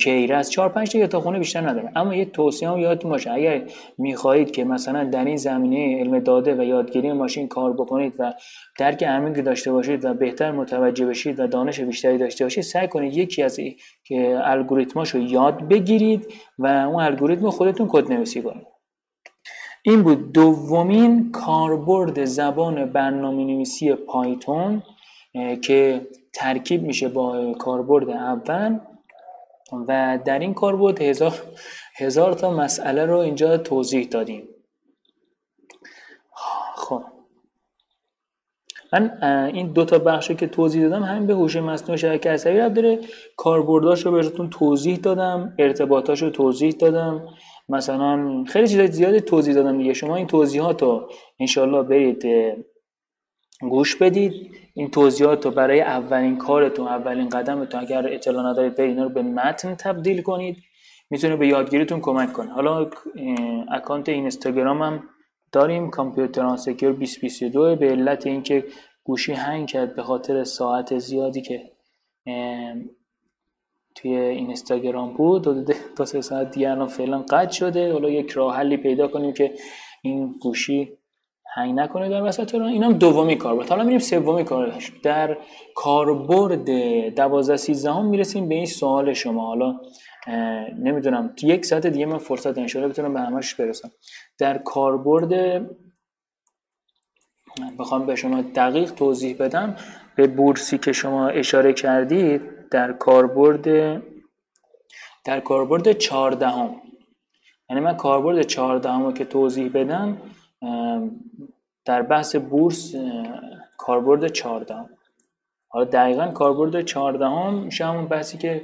Keras چهار پنج تا کتابخونه بیشتر نداره اما یه توصیه هم یادتون باشه. اگر می‌خواهید که مثلا در این زمینه علم داده و یادگیری ماشین کار بکنید و درک عمیقی داشته باشید و بهتر متوجه بشید و دانش بیشتری داشته باشید سعی کنید یکی از که الگوریتماشو یاد بگیرید و اون الگوریتم خودتون کد نویسی کنید. این بود دومین کاربرد زبان برنامه نویسی پایتون که ترکیب میشه با کاربرد اول. و در این کار بود هزار, هزار تا مسئله رو اینجا توضیح دادیم. خب. من این دو تا بخش که توضیح دادم همین به هوش مصنوعی شبکه عصبی رب داره. کاربرداش رو بهتون توضیح دادم ارتباطاش رو توضیح دادم. مثلا خیلی چیزای زیادی توضیح دادم دیگه. شما این توضیحات رو انشالله برید گوش بدید. این توضیحات رو برای اولین کارتون اولین قدمتون اگر اطلاع ندارید اینا رو به متن تبدیل کنید. می‌تونه به یادگیریتون کمک کنه. حالا اکانت اینستاگرام هم داریم. کامپیوتر سکیور 2022 به علت اینکه گوشی هنگ کرد به خاطر ساعت زیادی که توی اینستاگرام بود دو, دو سه ساعت دیگه الان فعلا قطع شده. حالا یک راه حلی پیدا کنیم که این گوشی هنگ نکنه در وسط رو اینم دومی کاربرد حالا میریم سومی کاربرد در کاربرد 12 13 هم می‌رسیم به این سوال شما. حالا نمی‌دونم. یک ساعت دیگه من فرصت انشالله بتونم به همش برسم. در کاربرد بخوام به شما دقیق توضیح بدم. به بورسی که شما اشاره کردید در کاربرد در کاربرد 14 هم یعنی من کاربرد 14 هم که توضیح بدم در بحث بورس کاربرد 14 حالا دقیقا کاربرد 14 هم میشه همون بحثی که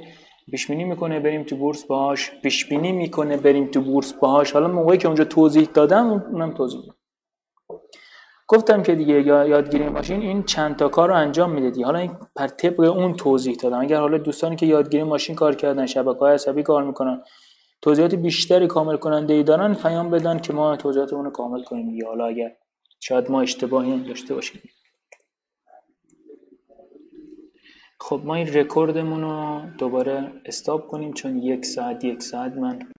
پیش می‌کنه بریم تو بورس باهاش پیش می‌کنه بریم تو بورس باهاش. حالا موقعی که اونجا توضیح دادم اونم توضیح دادم گفتم که دیگه یادگیری ماشین این چند تا کار رو انجام میده حالا این پر طبق اون توضیح دادم. اگر حالا دوستانی که یادگیری ماشین کار کردن شبکه های عصبی کار می‌کنن توضیحات بیشتری کامل کننده ای دارن پیام بدن که ما توضیحاتمون رو کامل کنیم یا حالا اگر شاید ما اشتباهی داشته باشیم. خب ما این رکوردمون رو دوباره استاب کنیم چون یک ساعت یک ساعت من